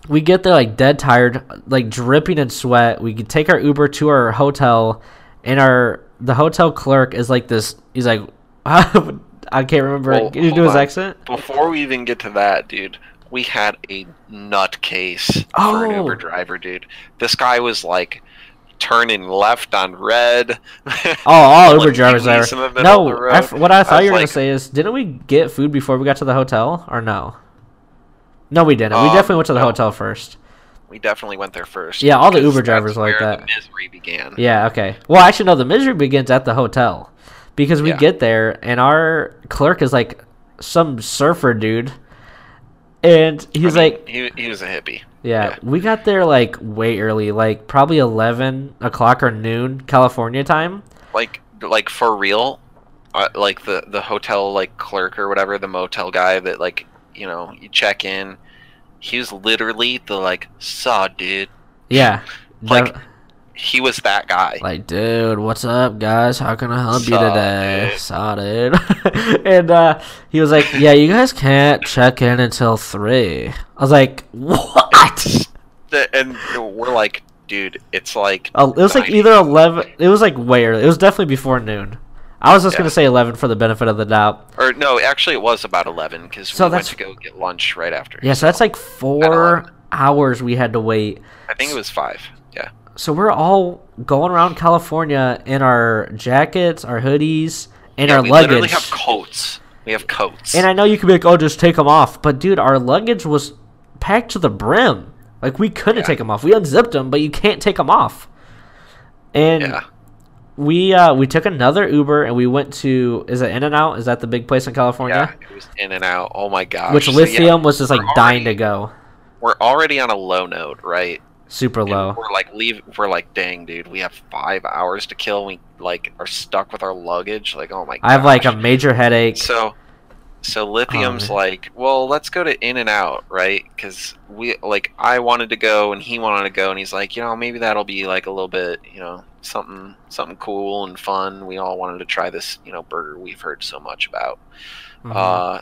we get there like dead tired, like dripping in sweat. We could take our Uber to our hotel, and our the hotel clerk is like this. He's like, I can't remember. Well, Can you do his on. accent? Before we even get to that, dude, we had a nutcase for an Oh. Uber driver, dude. This guy was like turning left on red. Oh, all Like Uber drivers are. wheelies in the No, I what I thought was you were like, gonna say is, didn't we get food before we got to the hotel, or no? No, we didn't. we Um, definitely went to the no. hotel first. We definitely went there first. Yeah, all the Uber drivers like that. Misery began. Yeah, okay. Well, actually, no, the misery begins at the hotel because we Yeah. get there and our clerk is like some surfer dude. And I he's mean, like, he, he was a hippie. Yeah, yeah. we got there like way early, like probably 11 o'clock or noon California time. Like like for real, uh, like the the hotel like clerk or whatever, the motel guy that like you know you check in. He was literally the like saw dude. Yeah. Like, He was that guy. like, dude, what's up, guys? How can I help you today? Saw, dude. and uh, he was like, yeah, you guys can't check in until 3. I was like, what? And we're like, dude, it's like Uh, it was like either 11 it was like way early it was definitely before noon i was just Yeah. gonna say 11 for the benefit of the doubt or no, actually it was about eleven because So we went to go get lunch right after. yeah so that's like four hours we had to wait I think it was five. So we're all going around california in our jackets our hoodies and yeah, our we luggage literally have coats. We have coats. and i know you could be like oh just take them off but dude our luggage was packed to the brim like we couldn't Yeah. take them off we unzipped them but you can't take them off and yeah. we uh we took another uber and we went to is it in and out is that the big place in california Yeah, it was in and out. Oh my gosh. which So, lithium yeah, was just like we're dying to go We're already on a low note, right? Super And low. We're like leave. We're like, dang, dude, we have five hours to kill. We like are stuck with our luggage. Like, oh my. I have like a major headache. So, so lithium's man. like, well, let's go to In and Out, right? Because we like, I wanted to go and he wanted to go, and he's like, you know, maybe that'll be like a little bit, you know, something something cool and fun. We all wanted to try this, you know, burger we've heard so much about. Mhm. Uh,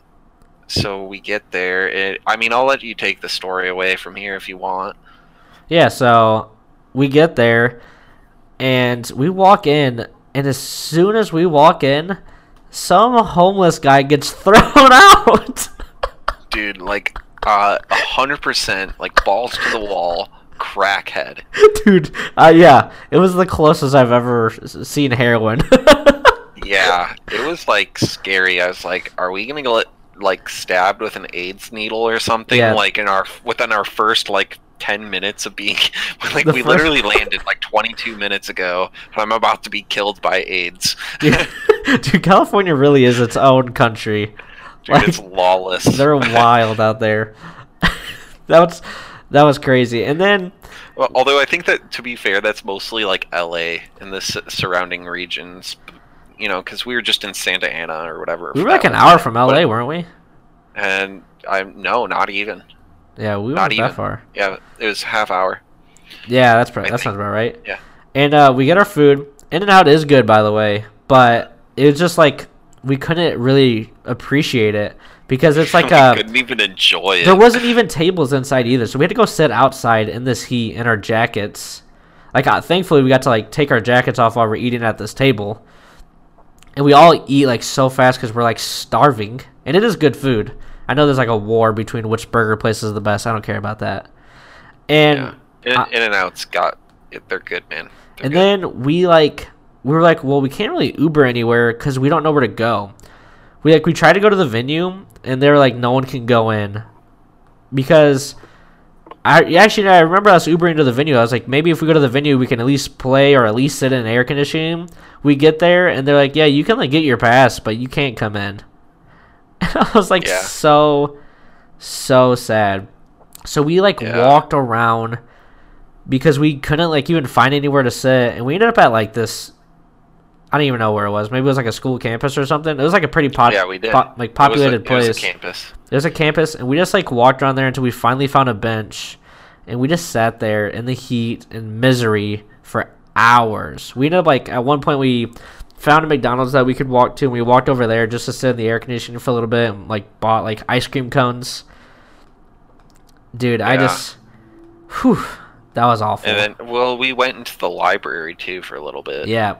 so we get there. It, I mean, I'll let you take the story away from here if you want. Yeah, so we get there and we walk in, and as soon as we walk in, some homeless guy gets thrown out. dude like uh a hundred percent like balls to the wall crackhead Dude, uh, yeah, it was the closest I've ever seen heroin. yeah it was like scary i was like are we gonna get like stabbed with an aids needle or something Yeah. like in our within our first like 10 minutes of being like The we first- literally landed like 22 minutes ago and i'm about to be killed by aids Dude, dude, California really is its own country. dude Like, it's lawless They're wild out there. that was that was crazy. And then well, although i think that to be fair that's mostly like la and the s- surrounding regions you know because we were just in santa ana or whatever we were like an hour from but- LA, weren't we? and I'm no, not even. Yeah, we Not weren't even. that far. Yeah, it was half hour. Yeah, that's probably, I that think- sounds about right. yeah. And uh, we get our food. In and Out is good, by the way, but it was just like we couldn't really appreciate it because it's like we uh, couldn't even enjoy it. there wasn't even tables inside either, so we had to go sit outside in this heat in our jackets. Like, uh, thankfully, we got to like take our jackets off while we're eating at this table, and we all eat like so fast because we're like starving, and it is good food. I know there's like a war between which burger place is the best. I don't care about that. And yeah. In, in and Out's got. They're good, man. They're and good. then we like we were like, well, we can't really Uber anywhere because we don't know where to go. We like we tried to go to the venue and they were like, no one can go in because I actually I remember us Ubering to the venue. I was like, maybe if we go to the venue, we can at least play or at least sit in air conditioning. We get there and they're like, yeah, you can like get your pass, but you can't come in. And I was like, Yeah. so so sad. So we like Yeah. walked around because we couldn't like even find anywhere to sit, and we ended up at like this. I don't even know where it was. Maybe it was like a school campus or something. It was like a pretty pop, yeah, we did. po- like It was a- populated it was a place. campus. There's a campus, and we just like walked around there until we finally found a bench, and we just sat there in the heat and misery for hours. We ended up like at one point we found a McDonald's that we could walk to, and we walked over there just to sit in the air conditioning for a little bit, and like bought like ice cream cones. Dude, I just, whew, that was awful. And then, well, we went into the library too for a little bit. yeah,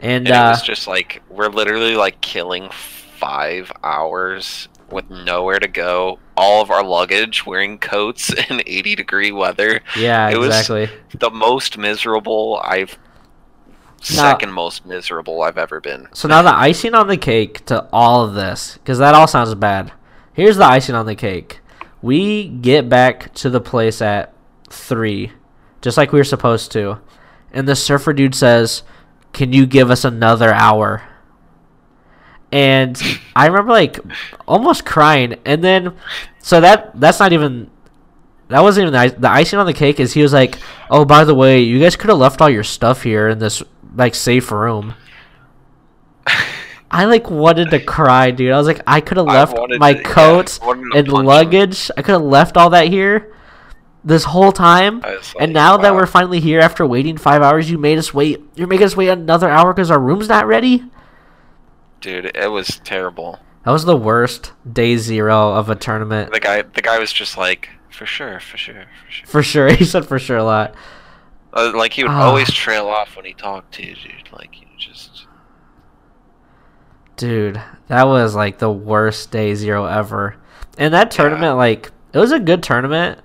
and, And it uh, was just like we're literally like killing five hours with nowhere to go. All of our luggage, wearing coats in 80 degree weather. yeah, it was- exactly. The most miserable I've. Second most miserable I've ever been. So now the icing on the cake to all of this, because that all sounds bad. Here's the icing on the cake. We get back to the place at three, just like we were supposed to, and the surfer dude says, "Can you give us another hour?" And I remember like almost crying, and then so that that's not even that wasn't even the, the icing on the cake. Is he was like, "Oh, by the way, you guys could have left all your stuff here in this like safe room." I like wanted to cry, dude. I was like, I could have left my to- yeah, wanted to and punch him. luggage. I could have left all that here this whole time. I and like, now that we're finally here after waiting five hours, you made us wait. You're making us wait another hour because our room's not ready. Dude, it was terrible. That was the worst day zero of a tournament The guy, the guy was just like, for sure, for sure, for sure. for sure. He said for sure a lot. Uh, like he would Ah. always trail off when he talked to you, dude. Like you just. Dude, that was like the worst day zero ever. And that tournament, like, it was a good tournament,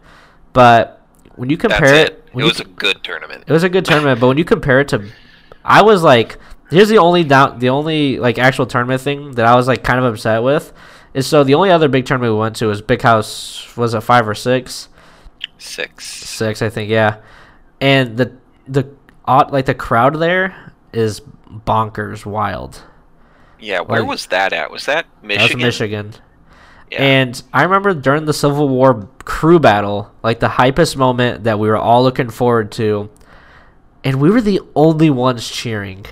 but when you That's compare it. It when you was a good tournament. It was a good tournament, but when you compare it to, I was like, here's the only down, the only like actual tournament thing that I was like kind of upset with, is so the only other big tournament we went to was Big House. Was it five or six? Six. Six, I think. Yeah, and the the odd like the crowd there is bonkers wild. Yeah, where Like- was that at? Was that That was Michigan? Michigan. Yeah. And I remember during the Civil War crew battle, like the hypest moment that we were all looking forward to, and we were the only ones cheering.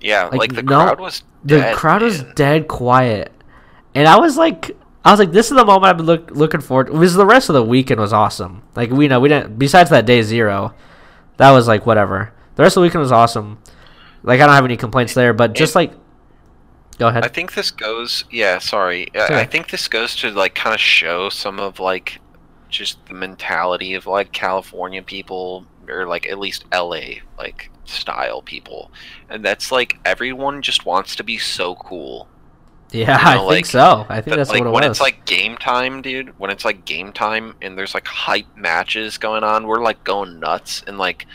yeah, like, like, the no- crowd was The dead, crowd was dead quiet, and I was like, I was like, this is the moment I've been look, looking forward. Because the rest of the weekend was awesome. Like we know we didn't. Besides that day zero, that was like whatever. The rest of the weekend was awesome. Like I don't have any complaints there, but just like, go ahead. I think this goes. Yeah, sorry. I, Sure. I think this goes to like kind of show some of like just the mentality of like California people or like at least LA like style people, and that's like everyone just wants to be so cool. Yeah, you I know, think so. I think But, that's like what it was. when was. it's like game time, dude. When it's like game time and there's like hype matches going on, we're like going nuts and like.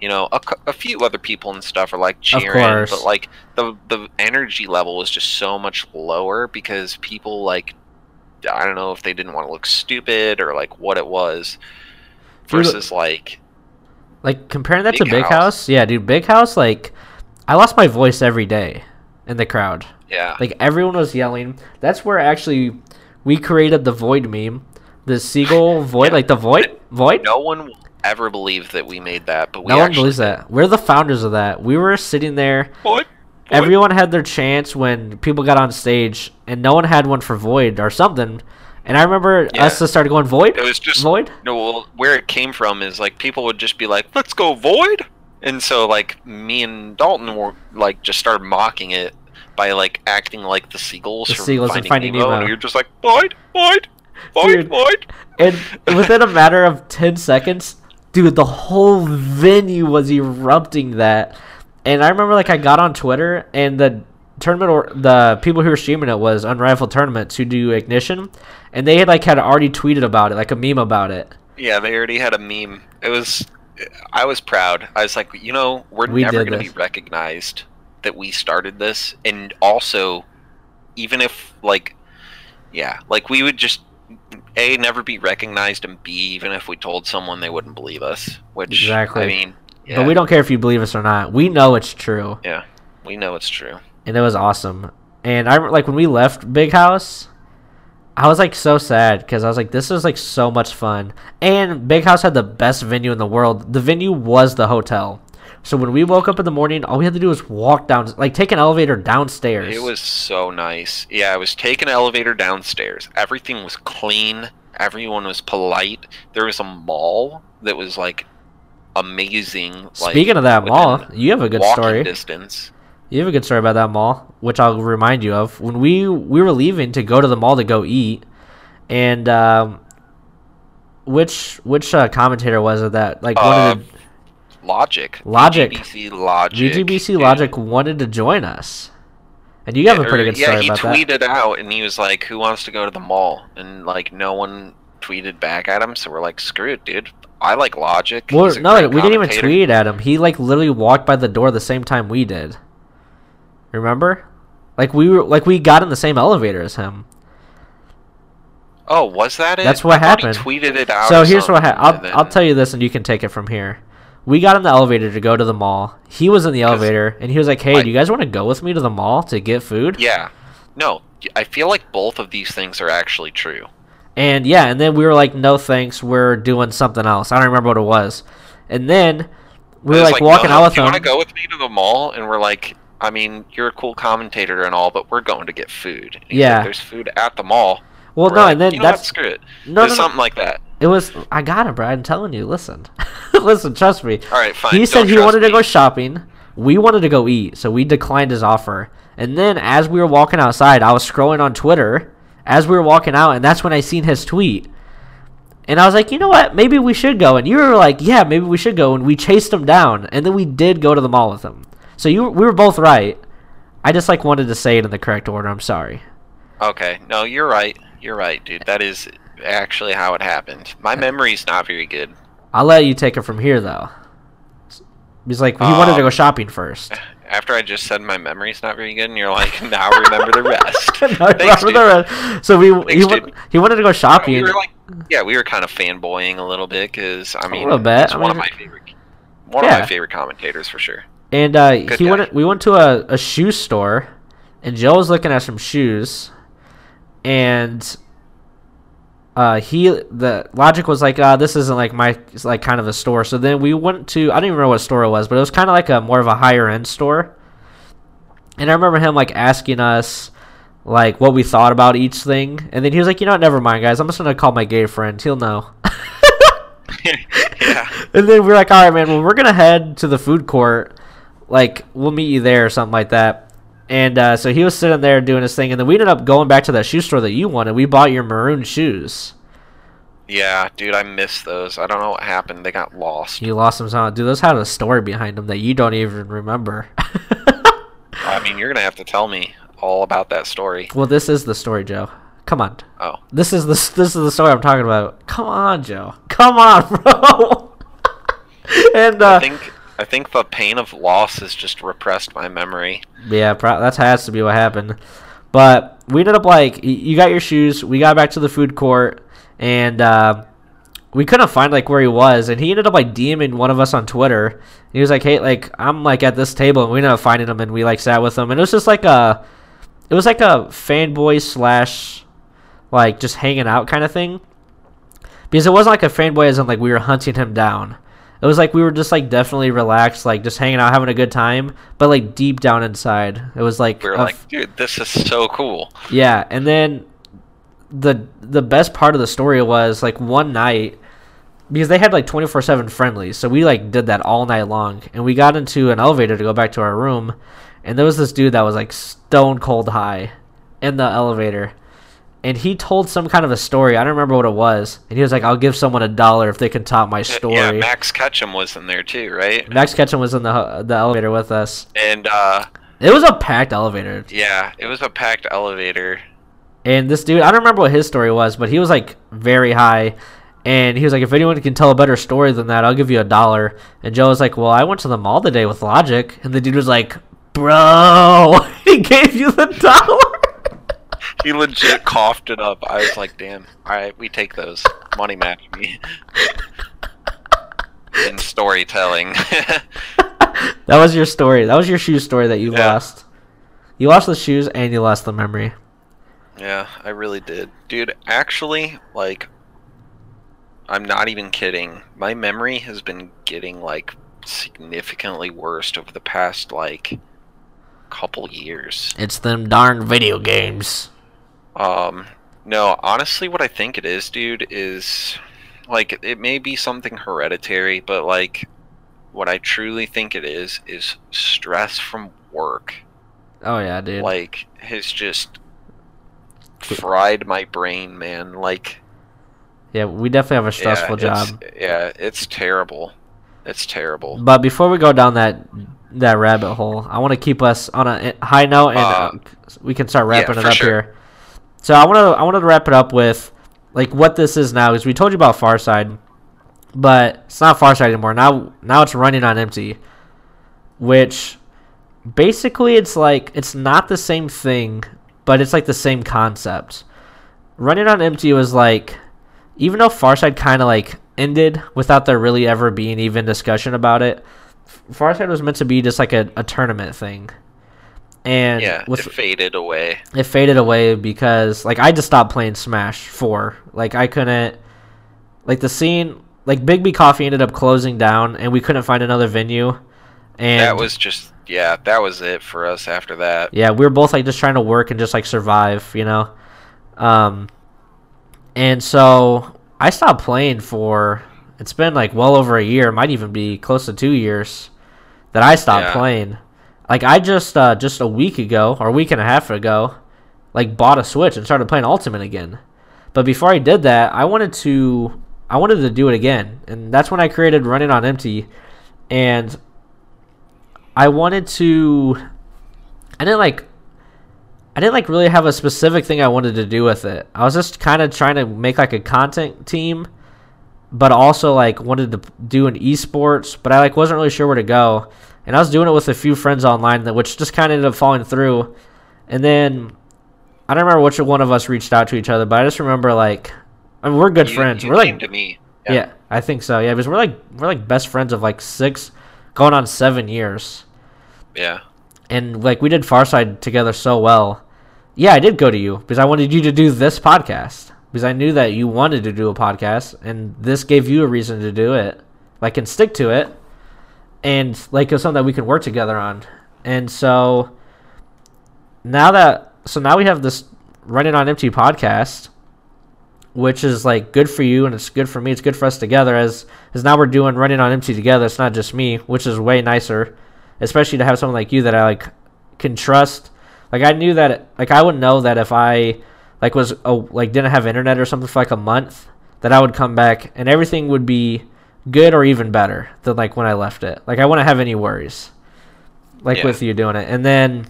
You know, a, a few other people and stuff are like cheering, but like the the energy level was just so much lower because people like I don't know if they didn't want to look stupid or like what it was Dude, versus like Like comparing that to Big Big House. House. yeah, dude, Big House. Like, I lost my voice every day in the crowd. Yeah Like everyone was yelling. That's where actually we created the void meme, the seagull void, Yeah. like the void, void. no one will ever believe that we made that but we no one believes did. that. We're the founders of that. We were sitting there. What? Everyone had their chance when people got on stage, and no one had one for void or something. And I remember Yeah. us just started going void, it was just void. no well, where it came from is like people would just be like let's go void and so like me and Dalton were like just started mocking it by like acting like the seagulls The from seagulls Finding, Finding Nemo, Nemo. and you're just like void void void Dude. void And within a matter of 10 seconds, dude, the whole venue was erupting that. And I remember like I got on Twitter and the tournament or the people who were streaming it was Unrivaled Tournaments who do Ignition and they had like had already tweeted about it, like a meme about it. Yeah, they already had a meme. It was, I was proud. I was like, you know, we're We never going to be recognized that we started this, and also, even if like, yeah, like we would just a never be recognized, and b even if we told someone, they wouldn't believe us. Which Exactly. I mean, yeah, But we don't care if you believe us or not. We know it's true. Yeah, we know it's true. and it was awesome. And I like when we left Big House, I was like so sad because I was like, this is like so much fun. And Big House had the best venue in the world. The venue was the hotel. So when we woke up in the morning, all we had to do was walk down, like take an elevator downstairs. It was so nice. Yeah, I was taking an elevator downstairs. Everything was clean. Everyone was polite. There was a mall that was like amazing. Like, Speaking of that mall, you have a good story. distance. You have a good story about that mall, which I'll remind you of. When we we were leaving to go to the mall to go eat, and um, which which uh, commentator was it that like Uh, wanted to Logic. Logic. GGBC. Logic wanted to join us, and you have a or- pretty good yeah, story he about that. he tweeted out and he was like, "Who wants to go to the mall?" And like no one tweeted back at him, so we're like, "Screw it, dude. I like Logic." Well, no, we didn't even tweet at him. He like literally walked by the door the same time we did. Remember? Like we were like we got in the same elevator as him. Oh, was that it? That's what I happened. tweeted it out. So here's what happened. I'll, I'll tell you this, and you can take it from here. We got in the elevator to go to the mall. He was in the elevator, and he was like, "Hey, I- do you guys want to go with me to the mall to get food?" Yeah. No, I feel like both of these things are actually true. And yeah, and then we were like, "No thanks, we're doing something else." I don't remember what it was. And then we were was like, walking no, out no, with do you want to go with me to the mall? And we're like, I mean, you're a cool commentator and all, but we're going to get food. He's like, Yeah. There's food at the mall. Well, We're no, like, and then you know what, that's screw it. no, It's no, no. something like that. It was I got him, Brad. I'm telling you. Listen, listen. Trust me. All right, fine. he said he wanted to go shopping. We wanted to go eat, so we declined his offer. And then as we were walking outside, I was scrolling on Twitter as we were walking out, and that's when I seen his tweet. And I was like, you know what? Maybe we should go. And you were like, yeah, maybe we should go. And we chased him down, and then we did go to the mall with him. So you, we were both right. I just like wanted to say it in the correct order. I'm sorry. Okay, no, you're right. You're right, dude. That is actually how it happened. My memory's not very good. I'll let you take it from here, though. He's like, he wanted to go Um, shopping first. After I just said my memory's not very good, and you're like, now remember the rest. No, I Thanks, remember dude. the rest. So we he, wa- he wanted to go shopping. We were like, yeah, we were kind of fanboying a little bit because I mean, little bit, he's I one of my favorite, one of my favorite commentators for sure. and uh, he guy. went. We went to a, a shoe store, and Joe was looking at some shoes, and uh, he the logic was like, uh, this isn't like my it's like kind of a store. So then we went to I don't even know what store it was, but it was kind of like a more of a higher end store. And I remember him like asking us like what we thought about each thing, and then he was like, you know, what, never mind, guys. I'm just gonna call my gay friend. He'll know. yeah. And then we are like, all right, man. Well, we're gonna head to the food court. Like, we'll meet you there or something like that. And uh, so he was sitting there doing his thing, and then we ended up going back to that shoe store that you wanted. We bought your maroon shoes. Yeah, dude, I missed those. I don't know what happened. They got lost. You lost them somehow. Dude, those had a story behind them that you don't even remember. I mean, you're gonna have to tell me all about that story. well, this is the story, Joe. Come on. Oh, This is the this is the story I'm talking about. Come on, Joe. Come on, bro. and uh, I think I think the pain of loss has just repressed my memory. Yeah, pro- that has to be what happened. But we ended up like you got your shoes. We got back to the food court, and uh, we couldn't find like where he was. And he ended up like DMing one of us on Twitter. He was like, "Hey, like I'm like at this table," and we ended up finding him, and we like sat with him. And it was just like a, it was like a fanboy slash, like just hanging out kind of thing. Because it wasn't like a fanboy as in like we were hunting him down. It was like we were just like definitely relaxed, like just hanging out, having a good time. But like deep down inside, it was like We were like, dude, this is so cool. yeah, and then the the best part of the story was like one night because they had like 24/7 friendlies. So we like did that all night long and we got into an elevator to go back to our room and there was this dude that was like stone cold high in the elevator. And he told some kind of a story. I don't remember what it was. And he was like, "I'll give someone a dollar if they can top my story." Yeah, Max Ketchum was in there too, right? Max Ketchum was in the the elevator with us. And uh, It was a packed elevator. yeah, it was a packed elevator. And this dude, I don't remember what his story was, but he was like very high. And he was like, if anyone can tell a better story than that, I'll give you a dollar. And Joe was like, well, I went to the mall today with Logic. And the dude was like, bro, he gave you the dollar. He legit coughed it up. I was like, damn. All right, we take those. Money match me. In storytelling. that was your story. That was your shoe story that you Yeah. lost. You lost the shoes and you lost the memory. yeah, I really did. Dude, actually, like, I'm not even kidding. My memory has been getting, like, significantly worse over the past, like, couple years. It's them darn video games. Um, no, honestly, what I think it is, dude, is like it may be something hereditary, but like what I truly think it is is stress from work. Oh, yeah, dude. Like has just fried my brain, man. Like yeah, we definitely have a stressful it's- job. Yeah, it's terrible. It's terrible. But before we go down that that rabbit hole, I want to keep us on a high note, and uh, Um, we can start wrapping yeah, it up sure. here. So I want to I wanted to wrap it up with like what this is now, because we told you about Farside, but it's not Farside anymore. Now now it's running on empty, which basically it's like it's not the same thing, but it's like the same concept. Running on empty was like even though Farside kind of like ended without there really ever being even discussion about it, Farside was meant to be just like a, a tournament thing. And Yeah, with it faded away. it faded away because like I just stopped playing Smash 4. Like I couldn't like the scene like Big B Coffee ended up closing down and we couldn't find another venue. And that was just yeah, that was it for us after that. yeah, we were both like just trying to work and just like survive, you know. Um and so I stopped playing for it's been like well over a year, might even be close to 2 years that I stopped Yeah. playing. Like I just uh just a week ago or a week and a half ago like bought a Switch and started playing Ultimate again. But before I did that, I wanted to I wanted to do it again. And that's when I created Running on Empty and I wanted to I didn't like I didn't like really have a specific thing I wanted to do with it. I was just kind of trying to make like a content team but also like wanted to do an esports, but I like wasn't really sure where to go. And I was doing it with a few friends online that which just kind of ended up falling through. And then I don't remember which one of us reached out to each other, but I just remember like I mean we're good You- friends. you we're like to me. yeah. I think so. Yeah, because we're like we're like best friends of like 6 going on 7 years Yeah. and like we did Farside together so well. Yeah, I did go to you because I wanted you to do this podcast because I knew that you wanted to do a podcast, and this gave you a reason to do it. Like, and stick to it, and like it's something that we can work together on. And so now that so now we have this running on empty podcast which is like good for you and it's good for me. It's good for us together as as now we're doing running on empty together. It's not just me which is way nicer especially to have someone like you that i like can trust. Like i knew that like i would know that if i like was oh, like didn't have internet or something for like a month that i would come back and everything would be good or even better than like when i left it. Like i wouldn't have any worries like Yeah. with you doing it. And then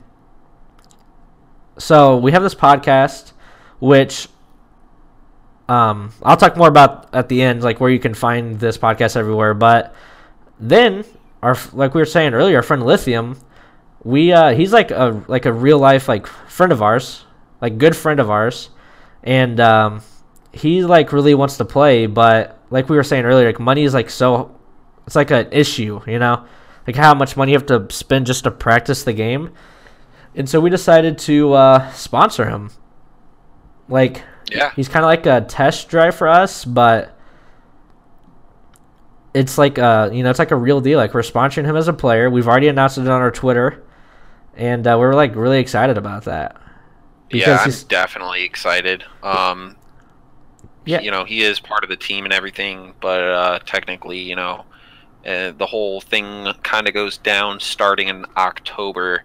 so we have this podcast which um I'll talk more about at the end like where you can find this podcast everywhere. But then our like we were saying earlier our friend Lithium we uh he's like a like a real life like friend of ours like good friend of ours. And um he like really wants to play but like we were saying earlier like money is like so it's like an issue you know like how much money you have to spend just to practice the game and so we decided to uh sponsor him like Yeah. he's kind of like a test drive for us, but it's like uh you know it's like a real deal. Like we're sponsoring him as a player. We've already announced it on our Twitter, and uh, we're like really excited about that. yeah, I'm he's- definitely excited. Um, Yeah. you know, he is part of the team and everything, but uh, technically, you know, uh, the whole thing kind of goes down starting in October.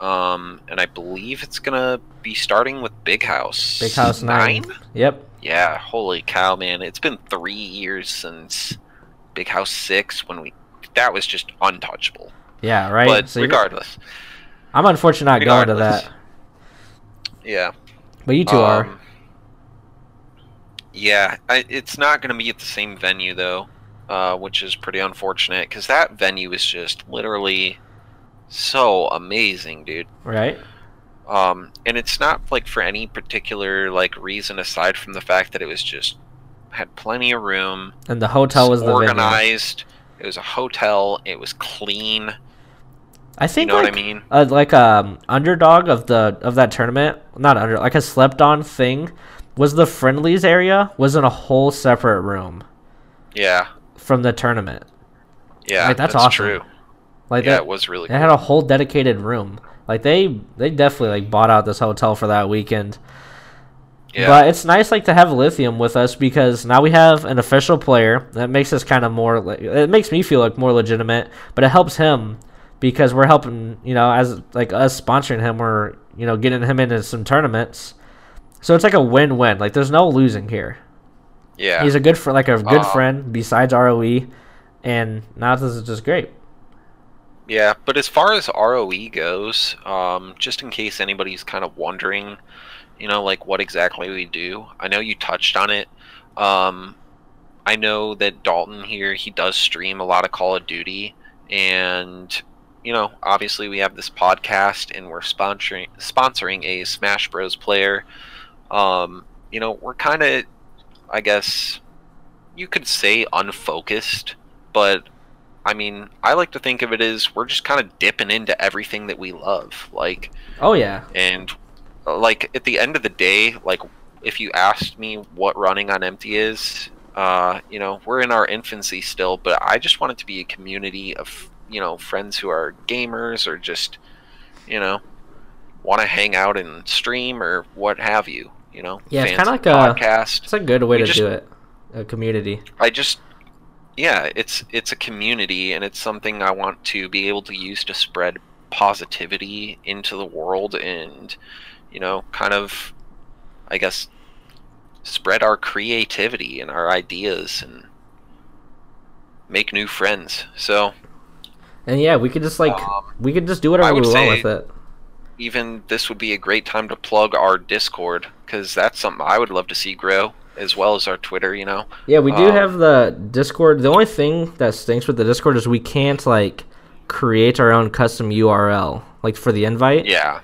Um, and I believe it's gonna be starting with Big House. Big House Nine. Yep. Yeah, holy cow, man! It's been three years since Big House Six when we that was just untouchable. Yeah. Right. But So regardless, I'm unfortunately not going to that, yeah. but you two are. Yeah, I, it's not going to be at the same venue though, uh, which is pretty unfortunate because that venue is just literally so amazing, dude. Right. Um, and it's not like for any particular like reason aside from the fact that it was just had plenty of room, And the hotel was the venue. organized. It was a hotel. It was clean. I think You know like, what I mean? uh, like um underdog of the of that tournament, not under like a slept on thing, was the friendlies area was in a whole separate room Yeah, from the tournament. yeah, Like, that's that's, awesome. true. Like yeah, that, it was really. They had a whole dedicated room. Like they they definitely like bought out this hotel for that weekend. Yeah. But it's nice like to have Lithium with us because now we have an official player that makes us kind of more. like It makes me feel like more legitimate, but it helps him because we're helping. You know, as like us sponsoring him, we're you know getting him into some tournaments. So it's like a win-win. Like there's no losing here. yeah. He's a good friend, like a good Uh, friend besides ROE, and now this is just great. Yeah, but as far as ROE goes, um, just in case anybody's kind of wondering, you know, like what exactly we do, I know you touched on it. Um, I know that Dalton here, he does stream a lot of Call of Duty, and, you know, obviously we have this podcast and we're sponsoring sponsoring a Smash Bros. player. Um, you know, we're kind of, I guess, you could say unfocused, but I mean, I like to think of it as we're just kind of dipping into everything that we love. Like, Oh yeah, and uh, like at the end of the day, like if you asked me what running on empty is, uh, you know, we're in our infancy still, but I just want it to be a community of, you know, friends who are gamers or just, you know, want to hang out and stream or what have you, you know. Yeah, it's kinda of like a- podcast. it's a good way We to just- do it. A community. I just yeah, it's it's a community and it's something I want to be able to use to spread positivity into the world and you know, kind of I guess spread our creativity and our ideas and make new friends. So, And yeah, we could just like um, we could just do whatever we want with it. Even this would be a great time to plug our Discord cuz that's something I would love to see grow as well as our Twitter, you know. Yeah, we do um, have the Discord. The only thing that stinks with the Discord is we can't like create our own custom URL like for the invite. Yeah.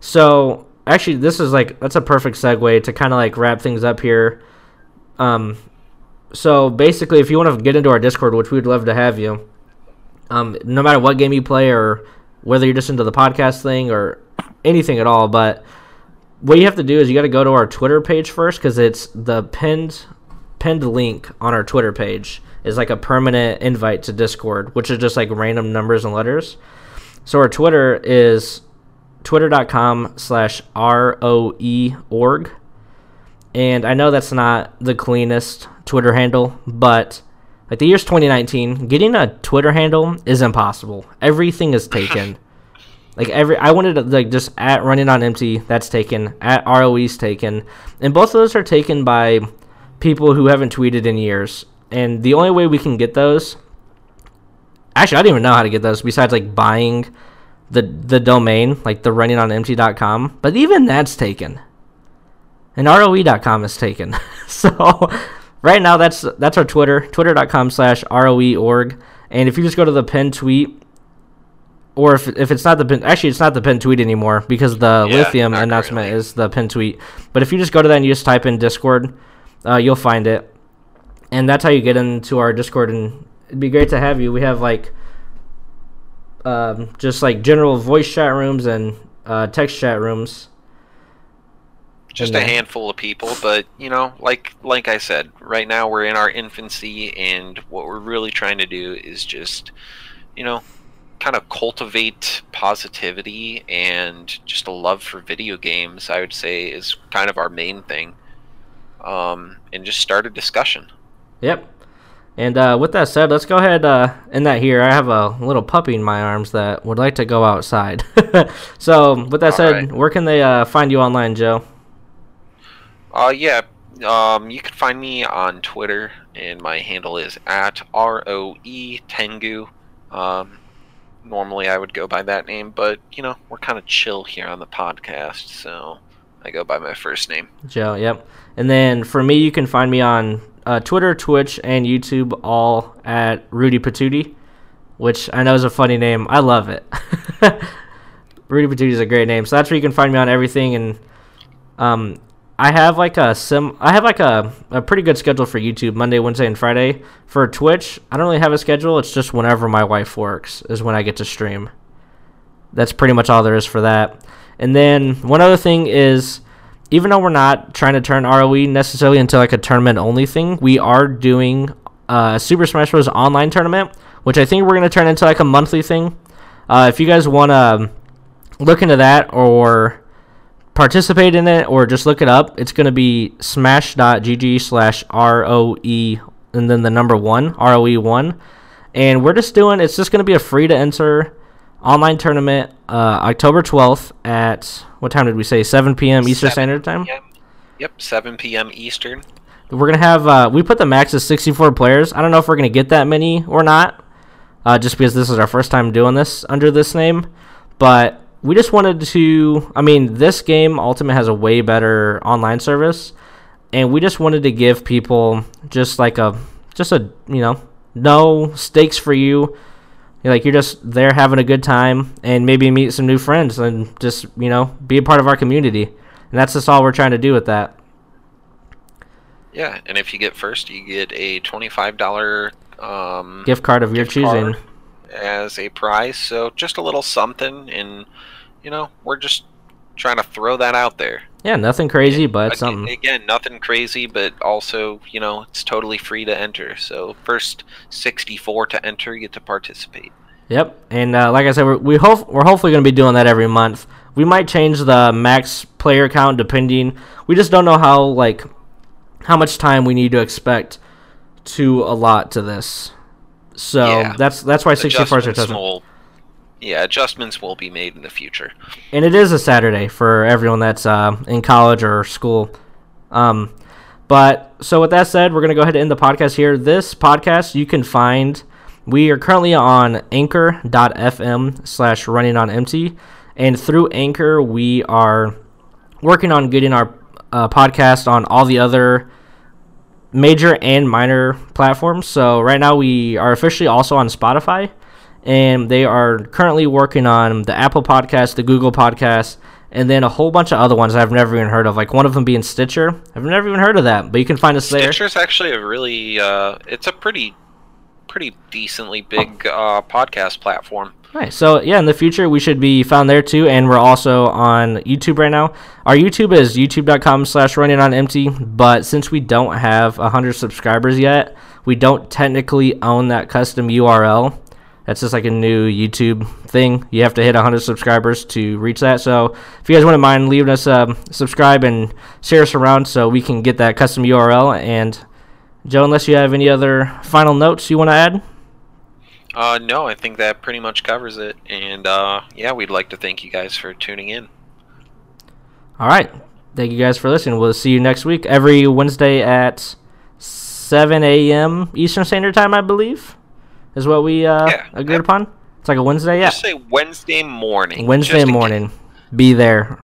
So actually, this is like that's a perfect segue to kind of like wrap things up here. Um, so basically, if you want to get into our Discord, which we'd love to have you, um, no matter what game you play or whether you're just into the podcast thing or anything at all, but what you have to do is you got to go to our Twitter page first because it's the pinned pinned link on our Twitter page is like a permanent invite to Discord, which is just like random numbers and letters. So our Twitter is twitter.com slash R-O-E org. And I know that's not the cleanest Twitter handle, but like the year's 2019, getting a Twitter handle is impossible. Everything is taken. like every, I wanted to like just at running on empty. That's taken. At ROE's taken, and both of those are taken by people who haven't tweeted in years. And the only way we can get those, actually, I don't even know how to get those besides like buying the the domain, like the running on empty.com. But even that's taken. And ROE.com is taken. so right now that's that's our Twitter, twitter.com slash ROE.org. And if you just go to the pinned tweet, or if, if it's not the pin, actually it's not the pinned tweet anymore because the Yeah, lithium announcement currently. is the pinned tweet. But if you just go to that and you just type in Discord, uh, you'll find it. And that's how you get into our Discord. And it'd be great to have you. We have like um, just like general voice chat rooms and uh, text chat rooms. Just And a handful of people but you know like like i said right now we're in our infancy and what we're really trying to do is just you know kind of cultivate positivity and just a love for video games i would say is kind of our main thing um, and just start a discussion Yep. And uh, with that said, let's go ahead uh, in that here. I have a little puppy in my arms that would like to go outside. so with that All said, right. where can they uh, find you online, Joe? Uh, yeah. Um, you can find me on Twitter, and my handle is at R O E Tengu. Um, normally I would go by that name, but you know we're kind of chill here on the podcast, so I go by my first name. Joe, yep. And then for me, you can find me on uh, Twitter, Twitch, and YouTube, all at Rudy Patootie, which I know is a funny name. I love it. Rudy Patootie is a great name. So that's where you can find me on everything. And um, I have like a sim. I have like a, a pretty good schedule for YouTube, Monday, Wednesday, and Friday. For Twitch, I don't really have a schedule. It's just whenever my wife works is when I get to stream. That's pretty much all there is for that. And then one other thing is, even though we're not trying to turn ROE necessarily into like a tournament only thing, we are doing uh, a Super Smash Bros. online tournament, which I think we're going to turn into like a monthly thing. Uh, if you guys want to look into that or participate in it or just look it up, it's going to be smash.gg slash ROE and then the number one, ROE1. And we're just doing, it's just going to be a free to enter online tournament uh, October 12th at, what time did we say? 7 p.m. Eastern 7 Standard Time? p.m. Yep, 7 p.m. Eastern. We're gonna have uh, we put the max as 64 players. I don't know if we're gonna get that many or not, uh, just because this is our first time doing this under this name. But we just wanted to. I mean, this game Ultimate has a way better online service, and we just wanted to give people just like a just a you know no stakes for you. You're like you're just there having a good time and maybe meet some new friends and just you know be a part of our community. And that's just all we're trying to do with that. Yeah, and if you get first, you get a twenty-five dollar um, Gift card of your choosing. as a prize. So just a little something, and you know we're just trying to throw that out there. Yeah, nothing crazy, but Again, something. again, nothing crazy, but also you know it's totally free to enter. So first sixty-four to enter, you get to participate. Yep, and uh, like I said, we're, we hope we're hopefully going to be doing that every month. We might change the max player count depending. We just don't know how like how much time we need to expect to allot to this. So Yeah. that's that's why 64 is our Adjustments doesn't. will, yeah, adjustments will be made in the future. And it is a Saturday for everyone that's uh, in college or school. Um, but so with that said, we're gonna go ahead and end the podcast here. This podcast you can find. We are currently on Anchor.fm slash Running on Empty, and through Anchor we are working on getting our uh, podcast on all the other major and minor platforms. So right now we are officially also on Spotify, and they are currently working on the Apple Podcast, the Google Podcast, and then a whole bunch of other ones I've never even heard of. Like one of them being Stitcher. I've never even heard of that, but you can find us there. Stitcher's actually a really, uh, it's a pretty, pretty decently big uh, podcast platform. Right. So yeah, in the future we should be found there too, and we're also on YouTube right now. Our YouTube is youtube.com slash running on empty, but since we don't have hundred subscribers yet, we don't technically own that custom URL. That's just like a new YouTube thing. You have to hit 100 subscribers to reach that. So if you guys wouldn't mind leaving us a subscribe and share us around so we can get that custom URL. And Joe, unless you have any other final notes you want to add? Uh, no, I think that pretty much covers it. And uh, yeah, we'd like to thank you guys for tuning in. All right. Thank you guys for listening. We'll see you next week, every Wednesday at 7 a.m. Eastern Standard Time, I believe, is what we uh, Yeah. agreed upon. It's like a Wednesday, yeah. Just say Wednesday morning. Wednesday morning. Be there.